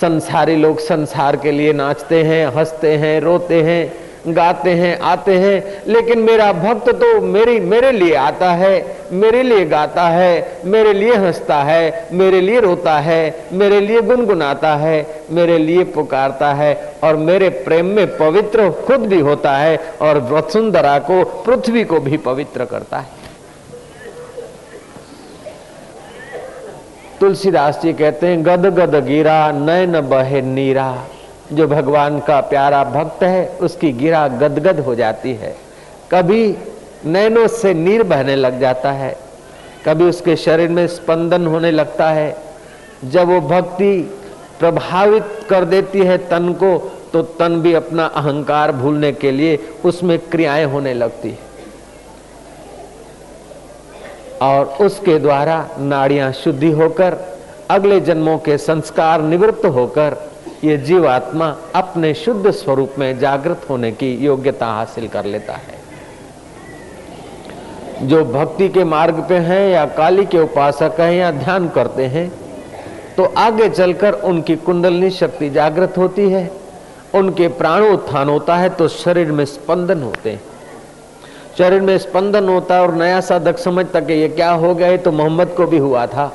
संसारी लोग संसार के लिए नाचते हैं, हँसते हैं, रोते हैं गाते हैं, आते हैं, लेकिन मेरा भक्त तो मेरी, मेरे लिए आता है, मेरे लिए गाता है, मेरे लिए हंसता है, मेरे लिए रोता है, मेरे लिए गुनगुनाता है, मेरे लिए पुकारता है, और मेरे प्रेम में पवित्र खुद भी होता है, और वसुंधरा को, पृथ्वी को भी पवित्र करता है। तुलसीदास जी कहते हैं गद गद गिरा, नयन बहे नीरा। जो भगवान का प्यारा भक्त है, उसकी गिरा गदगद हो जाती है। कभी नैनों से नीर बहने लग जाता है, कभी उसके शरीर में स्पंदन होने लगता है। जब वो भक्ति प्रभावित कर देती है तन को तो तन भी अपना अहंकार भूलने के लिए उसमें क्रियाएँ होने लगती है। और उसके द्वारा नाड़ियाँ शुद्धि होकर, अगले जन्मों के संस्कार निवृत्त होकर ये जीवात्मा अपने शुद्ध स्वरूप में जागृत होने की योग्यता हासिल कर लेता है। जो भक्ति के मार्ग पे हैं या काली के उपासक हैं या ध्यान करते हैं तो आगे चलकर उनकी कुंडलनी शक्ति जागृत होती है। उनके प्राण उत्थान होता है तो शरीर में स्पंदन होते हैं। शरीर में स्पंदन होता है और नया साधक समझता कि ये क्या हो गया तो मोहम्मद को भी हुआ था।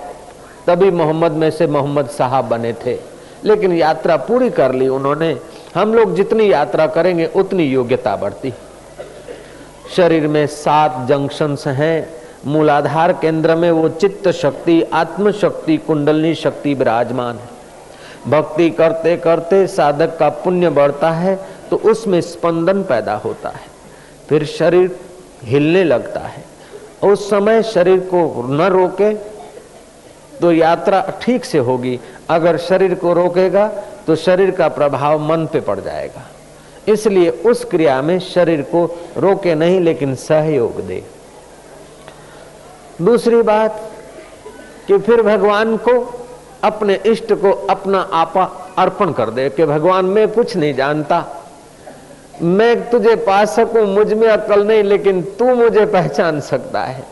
तभी मोहम्मद में से मोहम्मद साहब बने थे। लेकिन यात्रा पूरी कर ली उन्होंने। हम लोग जितनी यात्रा करेंगे, उतनी योग्यता बढ़ती। शरीर में सात जंक्शंस हैं। मूलाधार केंद्र में वो चित्त शक्ति आत्म शक्ति कुंडलनी शक्ति विराजमान है। भक्ति करते करते साधक का पुण्य बढ़ता है तो उसमें स्पंदन पैदा होता है। फिर शरीर हिलने लगता है। उस समय शरीर को न रोके तो यात्रा ठीक से होगी। अगर शरीर को रोकेगा तो शरीर का प्रभाव मन पे पड़ जाएगा। इसलिए उस क्रिया में शरीर को रोके नहीं, लेकिन सहयोग दे। दूसरी बात कि फिर भगवान को, अपने इष्ट को अपना आपा अर्पण कर दे कि भगवान, मैं कुछ नहीं जानता। मैं तुझे पा सकूँ, मुझमें अकल नहीं, लेकिन तू मुझे पहचान सकता है।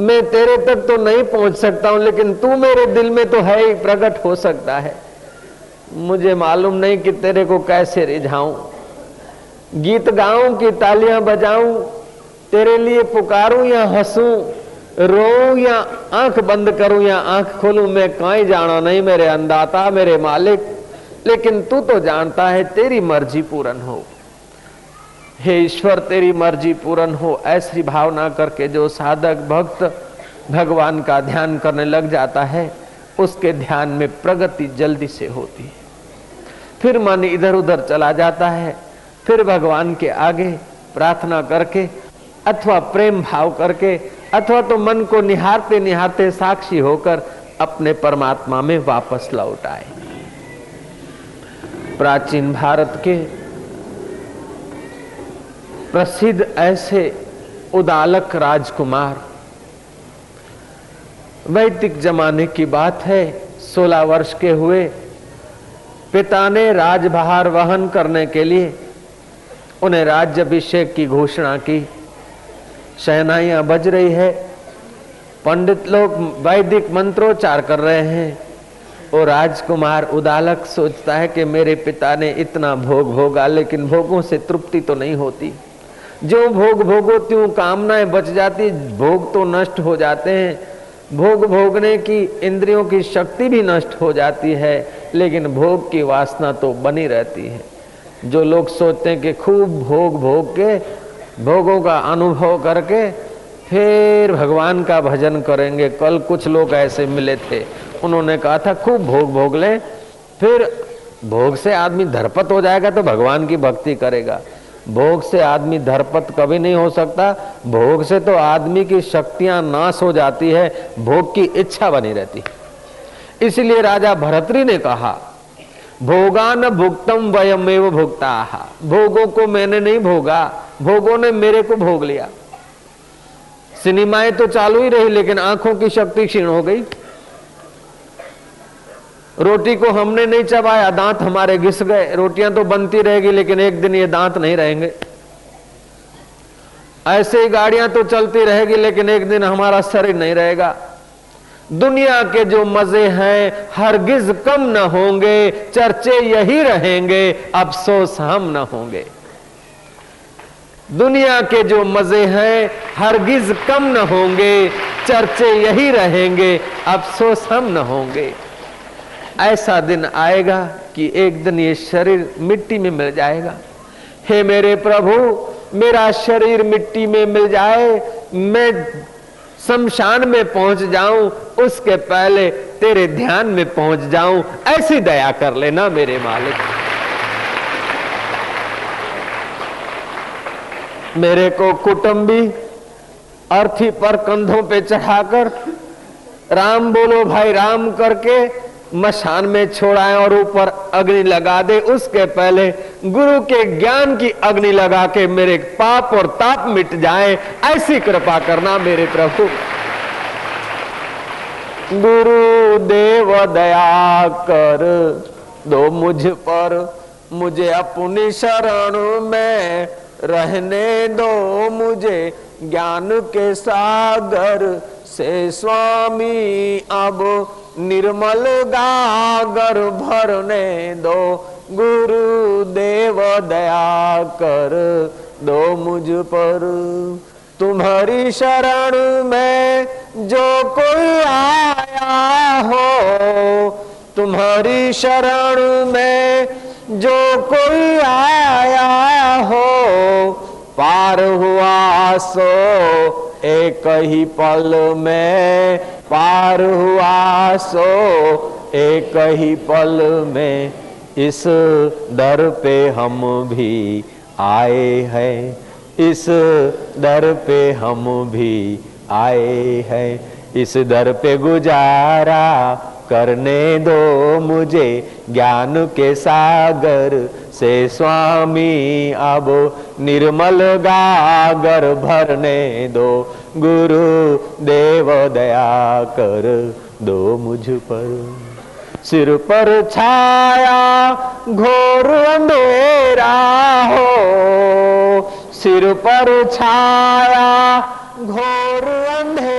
मैं तेरे तक तो नहीं पहुँच सकता हूँ, लेकिन तू मेरे दिल में तो है ही, प्रकट हो सकता है। मुझे मालूम नहीं कि तेरे को कैसे रिझाऊं। गीत गाऊं कि तालियाँ बजाऊं, तेरे लिए पुकारूं या हंसूं रो या आँख बंद करूँ या आँख खोलूं, मैं कहीं जाना नहीं, मेरे अंदाता मेरे मालिक। लेकिन तू तो जानता है, तेरी मर्ज़ी पूर्ण हो हे ईश्वर, तेरी मर्ज़ी पूर्ण हो। ऐसी भावना करके जो साधक भक्त भगवान का ध्यान करने लग जाता है, उसके ध्यान में प्रगति जल्दी से होती है। फिर मन इधर उधर चला जाता है। फिर भगवान के आगे प्रार्थना करके अथवा प्रेम भाव करके अथवा तो मन को निहारते निहारते साक्षी होकर अपने परमात्मा में वापस लौट आए। प्राचीन भारत के प्रसिद्ध ऐसे उदालक राजकुमार। वैदिक जमाने की बात है, सोलह वर्ष के हुए, पिता ने राजभार वहन करने के लिए उन्हें राज्यभिषेक की घोषणा की। शहनाइयाँ बज रही है, पंडित लोग वैदिक मंत्रोच्चार कर रहे हैं। वो राजकुमार, उदालक सोचता है कि मेरे पिता ने इतना भोग भोगा, लेकिन भोगों से तृप्ति तो नहीं होती। जो भोग भोगो त्यों कामनाएँ बच जाती, भोग तो नष्ट हो जाते हैं। भोग भोगने की इंद्रियों की शक्ति भी नष्ट हो जाती है, लेकिन भोग की वासना तो बनी रहती है। जो लोग सोचते हैं कि खूब भोग भोग के, भोगों का अनुभव करके, फिर भगवान का भजन करेंगे। कल कुछ लोग ऐसे मिले थे, उन्होंने कहा था, खूब भोग भोग लें, फिर भोग से आदमी धरपत हो जाएगा तो भगवान की भक्ति करेगा। भोग से आदमी धरपत कभी नहीं हो सकता। भोग से तो आदमी की शक्तियाँ नाश हो जाती है, भोग की इच्छा बनी रहती है। इसलिए राजा भरतरी ने कहा, भोगान भुगतम वयमेव भुगता भोगों को मैंने नहीं भोगा, भोगों ने मेरे को भोग लिया। सिनेमाएँ तो चालू ही रही, लेकिन आँखों की शक्ति क्षीण हो गई। रोटी को हमने नहीं चबाया, दांत हमारे घिस गए। रोटियाँ तो बनती रहेगी, लेकिन एक दिन ये दांत नहीं रहेंगे। ऐसे ही गाड़ियाँ तो चलती रहेगी, लेकिन एक दिन हमारा शरीर नहीं रहेगा। दुनिया के जो मज़े हैं, हरगिज कम न होंगे, चर्चे यही रहेंगे, अफसोस हम न होंगे। दुनिया के जो मज़े हैं, हरगिज कम न होंगे, चर्चे यही रहेंगे, अफसोस हम न होंगे। ऐसा दिन आएगा कि एक दिन ये शरीर मिट्टी में मिल जाएगा। हे मेरे प्रभु, मेरा शरीर मिट्टी में मिल जाए, मैं शमशान में पहुँच जाऊँ, उसके पहले तेरे ध्यान में पहुँच जाऊँ। ऐसी दया कर लेना मेरे मालिक। मेरे को कुटुंबी अर्थी पर कंधों पे चढ़ाकर, राम बोलो भाई, राम करके मशान में छोड़ाए और ऊपर अग्नि लगा दे। उसके पहले गुरु के ज्ञान की अग्नि लगा के मेरे पाप और ताप मिट जाए। ऐसी कृपा करना मेरे प्रभु। गुरु देव दया कर दो मुझ पर। मुझे अपनी शरण में रहने दो। मुझे ज्ञान के सागर से स्वामी अब निर्मल गागर भरने दो, गुरु देव दया कर दो मुझ पर। तुम्हारी शरण में जो कोई आया हो, तुम्हारी शरण में जो कोई आया हो पार हुआ सो एक ही पल में पार हुआ सो एक ही पल में इस दर पे हम भी आए हैं। इस दर पे हम भी आए हैं। इस दर पे गुजारा करने दो मुझे ज्ञान के सागर। से स्वामी, अब निर्मल गागर भरने दो। गुरु देव दया कर दो मुझ पर। सिर पर छाया, घोर अंधेरा हो। सिर पर छाया, घोर अंधेरा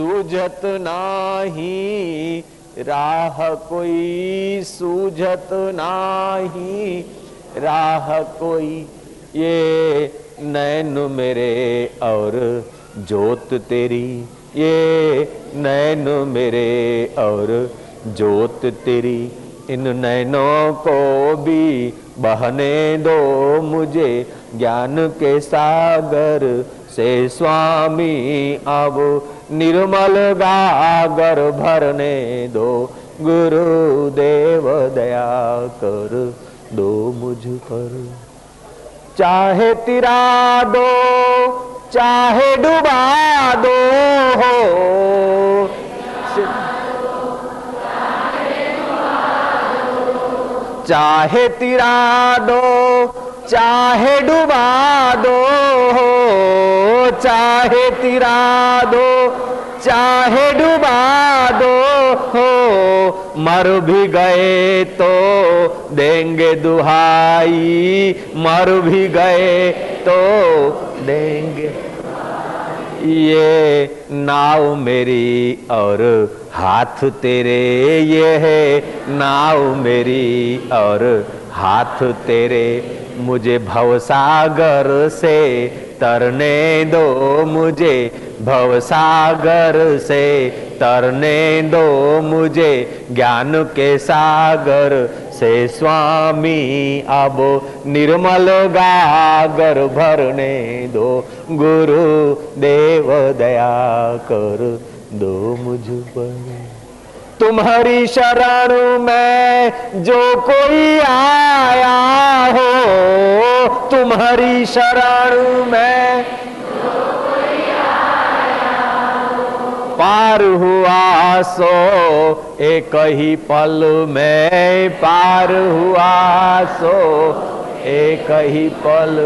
सूझत नाही, राह कोई सूझत नाही, राह कोई ये नैन मेरे और जोत तेरी, ये नैन मेरे और जोत तेरी। इन नैनों को भी बहने दो मुझे, ज्ञान के सागर से स्वामी अब निर्मल गागर भरने दो। गुरु देव दया कर दो मुझ पर। चाहे तिरा दो, चाहे डुबा दो हो। चाहे तिरा दो, चाहे डुबा दो। चाहे तिरा दो, चाहे डुबा दो, हो, मर भी गए तो देंगे दुहाई, मर भी गए तो देंगे। ये नाव मेरी और हाथ तेरे, ये है नाव मेरी और हाथ तेरे। मुझे भवसागर से तरने दो मुझे भवसागर से। तरने दो मुझे ज्ञान के सागर से। स्वामी, अब निर्मल गागर भरने दो। गुरु देव दया कर दो मुझ पर। तुम्हारी शरण में जो कोई आया हो, तुम्हारी शरण में पार हुआ सो, एक ही पल में पार हुआ सो, एक ही पल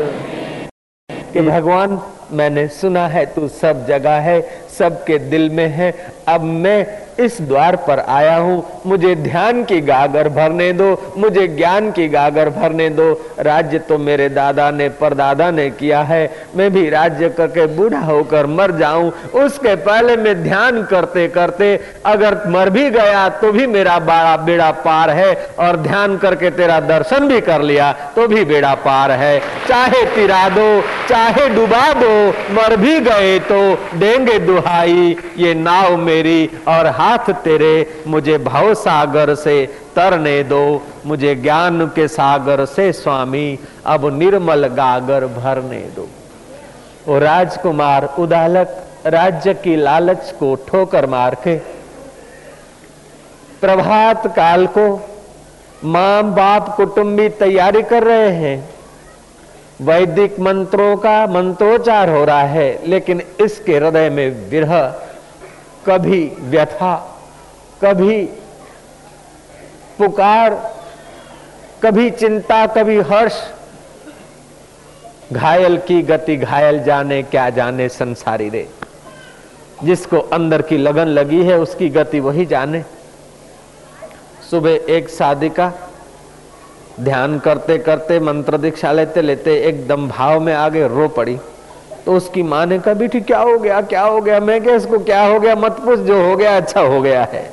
कि भगवान, मैंने सुना है तू सब जगह है, सबके दिल में है, अब मैं इस द्वार पर आया हूँ। मुझे ध्यान की गागर भरने दो, मुझे ज्ञान की गागर भरने दो। राज्य तो मेरे दादा ने, परदादा ने किया है। मैं भी राज्य करके बूढ़ा होकर मर जाऊँ। उसके पहले मैं ध्यान करते करते, अगर मर भी गया तो भी मेरा बड़ा बेड़ा पार है, और ध्यान करके तेरा दर्शन भी कर लिया तो भी बेड़ा पार है। चाहे तिरा दो, चाहे डुबा दो, मर भी गए तो देंगे दुहाई, ये नाव मेरी और हाथ तेरे, मुझे भाव सागर से तरने दो। मुझे ज्ञान के सागर से स्वामी, अब निर्मल गागर भरने दो। वो राजकुमार उदालक, राज्य की लालच को ठोकर मार के, प्रभात काल को माँ बाप कुटुंबी तैयारी कर रहे हैं। वैदिक मंत्रों का मंत्रोच्चार हो रहा है, लेकिन इसके हृदय में विरह कभी व्यथा, कभी पुकार, कभी चिंता, कभी हर्ष। घायल की गति, घायल जाने क्या जाने संसारी रे। जिसको अंदर की लगन लगी है, उसकी गति वही जाने। सुबह एक साधिका, ध्यान करते करते मंत्र दीक्षा लेते लेते एकदम भाव में आगे रो पड़ी। तो उसकी माँ ने कहा, बेटी, क्या हो गया? क्या हो गया? मैं क्या इसको, क्या हो गया? मत पूछ, जो हो गया अच्छा हो गया है।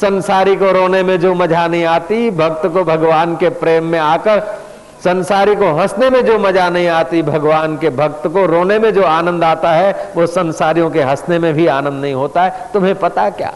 संसारी को रोने में जो मज़ा नहीं आती, भक्त को भगवान के प्रेम में आकर संसारी को हंसने में जो मज़ा नहीं आती, भगवान के भक्त को रोने में जो आनंद आता है, वो संसारियों के हंसने में भी आनंद नहीं होता है। तुम्हें पता क्या?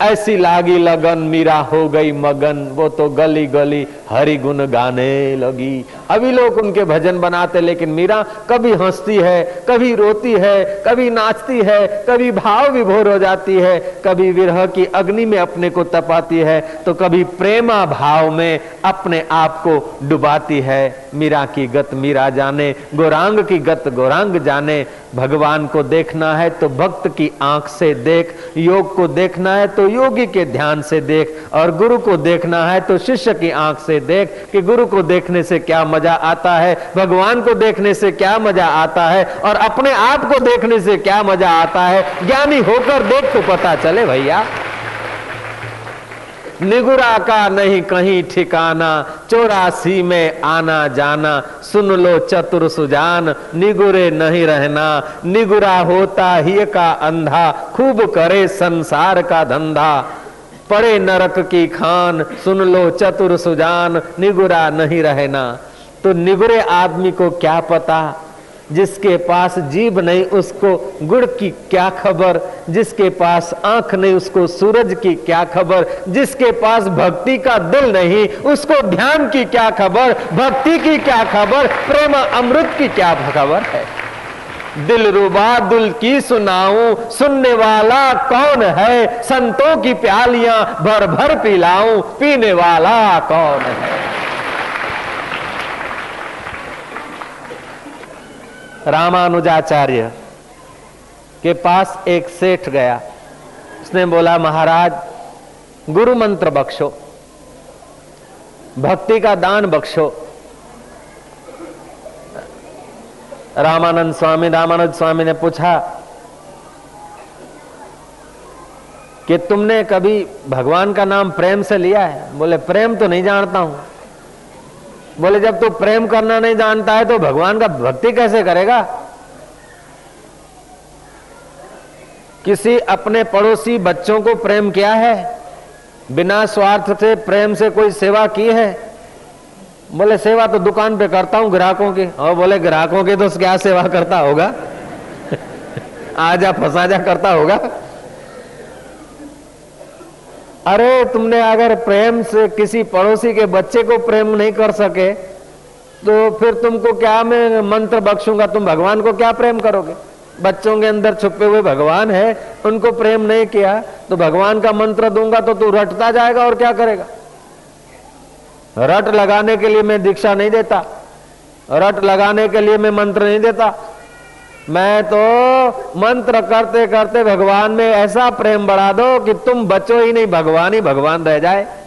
ऐसी लागी लगन, मीरा हो गई मगन, वो तो गली गली हरि गुण गाने लगी। अभी लोग उनके भजन बनाते, लेकिन मीरा कभी हंसती है, कभी रोती है, कभी नाचती है, कभी भाव विभोर हो जाती है, कभी विरह की अग्नि में अपने को तपाती है तो कभी प्रेमा भाव में अपने आप को डुबाती है। मीरा की गत मीरा जाने, गौरांग की गत गौरांग जाने। भगवान को देखना है तो भक्त की आँख से देख, योग को देखना है तो योगी के ध्यान से देख, और गुरु को देखना है तो शिष्य की आँख से देख कि गुरु को देखने से क्या मज़ा आता है, भगवान को देखने से क्या मज़ा आता है और अपने आप को देखने से क्या मज़ा आता है, ज्ञानी होकर देख तो पता चले भैया। निगुरा का नहीं कहीं ठिकाना, चौरासी में आना जाना, सुन लो चतुर सुजान, निगुरे नहीं रहना। निगुरा होता ही का अंधा, खूब करे संसार का धंधा। पड़े नरक की खान, सुन लो चतुर सुजान, निगुरा नहीं रहना। तो निगुरे आदमी को क्या पता? जिसके पास जीभ नहीं, उसको गुड़ की क्या खबर? जिसके पास आँख नहीं, उसको सूरज की क्या खबर? जिसके पास भक्ति का दिल नहीं, उसको ध्यान की क्या खबर? भक्ति की क्या खबर? प्रेम अमृत की क्या खबर है? दिल रुबा, दिल की सुनाऊं, सुनने वाला कौन है? संतों की प्यालियाँ भर भर पिलाऊं, पीने वाला कौन है? रामानुजाचार्य के पास एक सेठ गया। उसने बोला, महाराज, गुरु मंत्र बख्शो, भक्ति का दान बख्शो। रामानंद स्वामी रामानंद स्वामी ने पूछा कि तुमने कभी भगवान का नाम प्रेम से लिया है? बोले, प्रेम तो नहीं जानता हूँ। बोले, जब तू प्रेम करना नहीं जानता है तो भगवान का भक्ति कैसे करेगा? किसी अपने पड़ोसी बच्चों को प्रेम किया है? बिना स्वार्थ से प्रेम से कोई सेवा की है? बोले, सेवा तो दुकान पे करता हूँ ग्राहकों की। और बोले, ग्राहकों की तो क्या सेवा करता होगा? <laughs> आजा फंसा जा करता होगा। अरे, तुमने अगर प्रेम से किसी पड़ोसी के बच्चे को प्रेम नहीं कर सके तो फिर तुमको क्या मैं मंत्र बख्शूँगा? तुम भगवान को क्या प्रेम करोगे? बच्चों के अंदर छुपे हुए भगवान है, उनको प्रेम नहीं किया तो भगवान का मंत्र दूँगा तो तू रटता जाएगा और क्या करेगा? रट लगाने के लिए मैं दीक्षा नहीं देता। रट लगाने के लिए मैं मंत्र नहीं देता। मैं तो मंत्र करते करते भगवान में ऐसा प्रेम बढ़ा दो कि तुम बचो ही नहीं, भगवान ही भगवान रह जाए।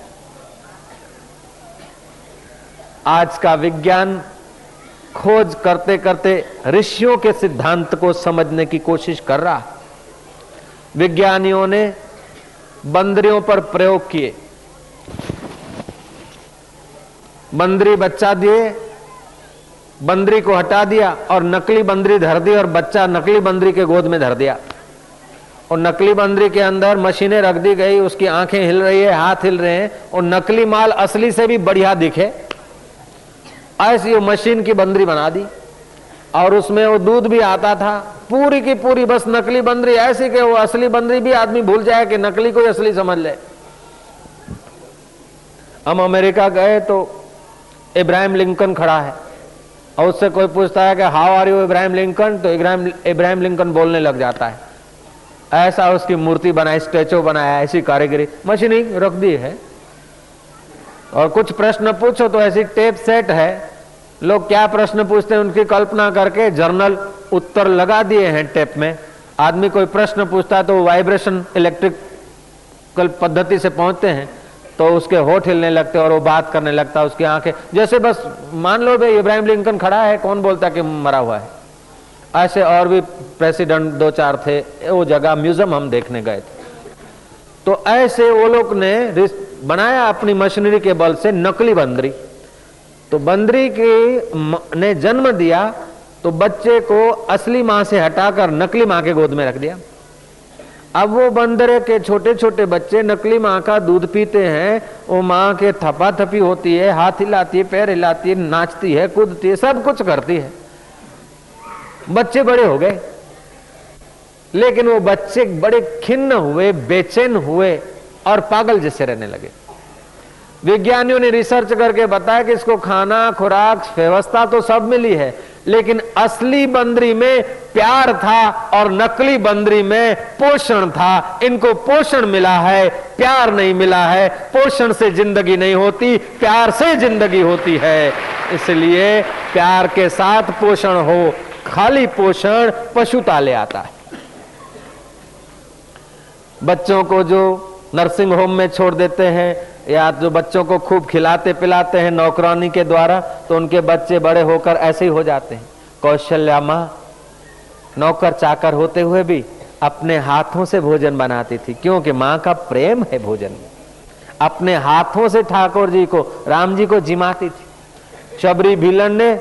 आज का विज्ञान खोज करते करते ऋषियों के सिद्धांत को समझने की कोशिश कर रहा। विज्ञानियों ने बंदरियों पर प्रयोग किए। बंदरी बच्चा दिए, बंदरी को हटा दिया और नकली बंदरी धर दी और बच्चा नकली बंदरी के गोद में धर दिया। और नकली बंदरी के अंदर मशीनें रख दी गई, उसकी आँखें हिल रही है, हाथ हिल रहे हैं, और नकली माल असली से भी बढ़िया दिखे। ऐसी मशीन की बंदरी बना दी। और उसमें वो दूध भी आता था, पूरी की पूरी बस नकली बंदरी, ऐसी कि वो असली बंदरी भी आदमी भूल जाए कि नकली को असली समझ ले। हम अमेरिका गए तो इब्राहिम लिंकन खड़ा है। और उससे कोई पूछता है कि how are you Abraham Lincoln? तो इब्राहिम इब्राहिम लिंकन बोलने लग जाता है। ऐसा उसकी मूर्ति बनाई, स्टेचू बनाया, ऐसी कारीगरी। मशीनिंग रख दी है। और कुछ प्रश्न पूछो तो ऐसी टेप सेट है। लोग क्या प्रश्न पूछते हैं, उनकी कल्पना करके जर्नल उत्तर लगा दिए हैं टेप में। आदमी कोई प्रश्न पूछता है तो वाइब्रेशन इलेक्ट्रिकल पद्धति से पहुँचते हैं। तो उसके होठ हिलने लगते और वो बात करने लगता उसकी आँखें। जैसे बस, मान लो भाई, इब्राहिम लिंकन खड़ा है, कौन बोलता कि मरा हुआ है? ऐसे और भी प्रेसिडेंट दो चार थे, वो जगह, म्यूज़ियम हम देखने गए थे। तो ऐसे वो लोग ने बनाया अपनी मशीनरी के बल से नकली बंदरी। तो बंदरी की ने जन्म दिया तो बच्चे को असली माँ से हटाकर नकली माँ के गोद में रख दिया। अब वो बंदर के छोटे छोटे बच्चे नकली माँ का दूध पीते हैं, वो माँ के थपा थपी होती है, हाथ हिलाती है, पैर हिलाती है, नाचती है, कूदती है, सब कुछ करती है। बच्चे बड़े हो गए। लेकिन वो बच्चे बड़े खिन्न हुए, बेचैन हुए और पागल जैसे रहने लगे। विज्ञानियों ने रिसर्च करके बताया कि इसको खाना, खुराक, व्यवस्था तो सब मिली है, लेकिन असली बंदरी में प्यार था और नकली बंदरी में पोषण था। इनको पोषण मिला है, प्यार नहीं मिला है। पोषण से ज़िंदगी नहीं होती, प्यार से ज़िंदगी होती है। इसलिए प्यार के साथ पोषण हो, खाली पोषण पशुता ले आता है। बच्चों को जो नर्सिंग होम में छोड़ देते हैं या जो बच्चों को खूब खिलाते पिलाते हैं नौकरानी के द्वारा तो उनके बच्चे बड़े होकर ऐसे ही हो जाते हैं। कौशल्या माँ, नौकर चाकर होते हुए भी अपने हाथों से भोजन बनाती थी। क्योंकि माँ का प्रेम है भोजन में। अपने हाथों से ठाकुर जी को, राम जी को जिमाती थी। शबरी भीलन ने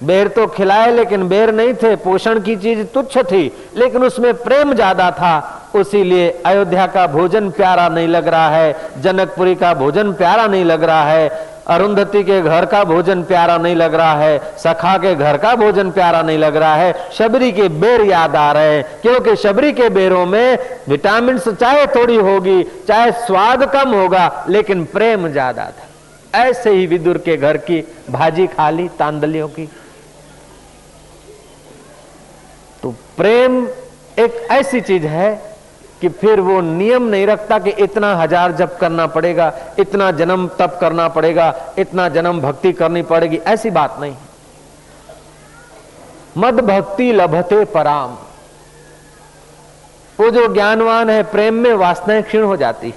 बेर तो खिलाए, लेकिन बेर नहीं थे। पोषण की चीज़ तुच्छ थी, लेकिन उसमें प्रेम ज़्यादा था। उसीलिए अयोध्या का भोजन प्यारा नहीं लग रहा है, जनकपुरी का भोजन प्यारा नहीं लग रहा है, अरुंधति के घर का भोजन प्यारा नहीं लग रहा है, सखा के घर का भोजन प्यारा नहीं लग रहा है। शबरी के बेर याद आ रहे हैं, क्योंकि शबरी के बेरों में विटामिन चाहे थोड़ी होगी, चाहे स्वाद कम होगा, लेकिन प्रेम ज़्यादा था। ऐसे ही विदुर के घर की भाजी खाली तांदलियों की। तो प्रेम एक ऐसी चीज़ है कि फिर वो नियम नहीं रखता कि इतना हज़ार जप करना पड़ेगा, इतना जन्म तप करना पड़ेगा, इतना जन्म भक्ति करनी पड़ेगी, ऐसी बात नहीं मद भक्ति लभते पराम। वो जो ज्ञानवान है, प्रेम में वासनाएँ क्षीण हो जाती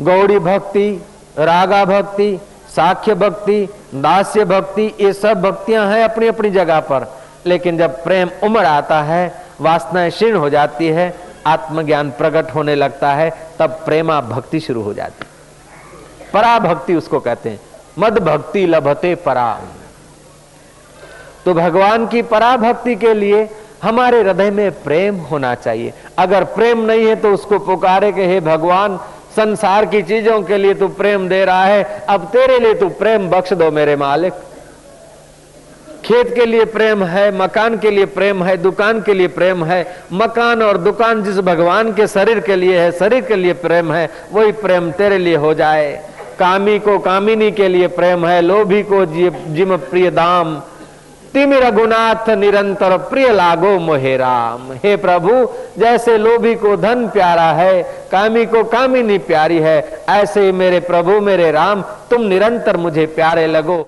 गौड़ी भक्ति, रागा भक्ति, साख्य भक्ति, दास्य भक्ति, ये सब भक्तियाँ हैं अपनी अपनी जगह पर। लेकिन जब प्रेम उमड़ आता है, वासनाएँ क्षीण हो जाती है, आत्मज्ञान प्रकट होने लगता है, तब प्रेमा भक्ति शुरू हो जाती परा भक्ति उसको कहते हैं। मद भक्ति लभते परा तो भगवान की परा भक्ति के लिए हमारे हृदय में प्रेम होना चाहिए। अगर प्रेम नहीं है तो उसको पुकारे के, हे भगवान, संसार की चीज़ों के लिए तू प्रेम दे रहा है। अब तेरे लिए तू प्रेम बख्श दो मेरे मालिक। खेत के लिए प्रेम है, मकान के लिए प्रेम है, दुकान के लिए प्रेम है, मकान और दुकान जिस भगवान के शरीर के लिए है, शरीर के लिए प्रेम है, वही प्रेम तेरे लिए हो जाए। कामी को कामिनी के लिए प्रेम है, लोभी को जिम प्रिय दाम। तिमिर रघुनाथ निरंतर प्रिय लागो मोहे राम। हे प्रभु, जैसे लोभी को धन प्यारा है, कामी को कामिनी प्यारी है, ऐसे मेरे प्रभु, मेरे राम, तुम निरंतर मुझे प्यारे लगो।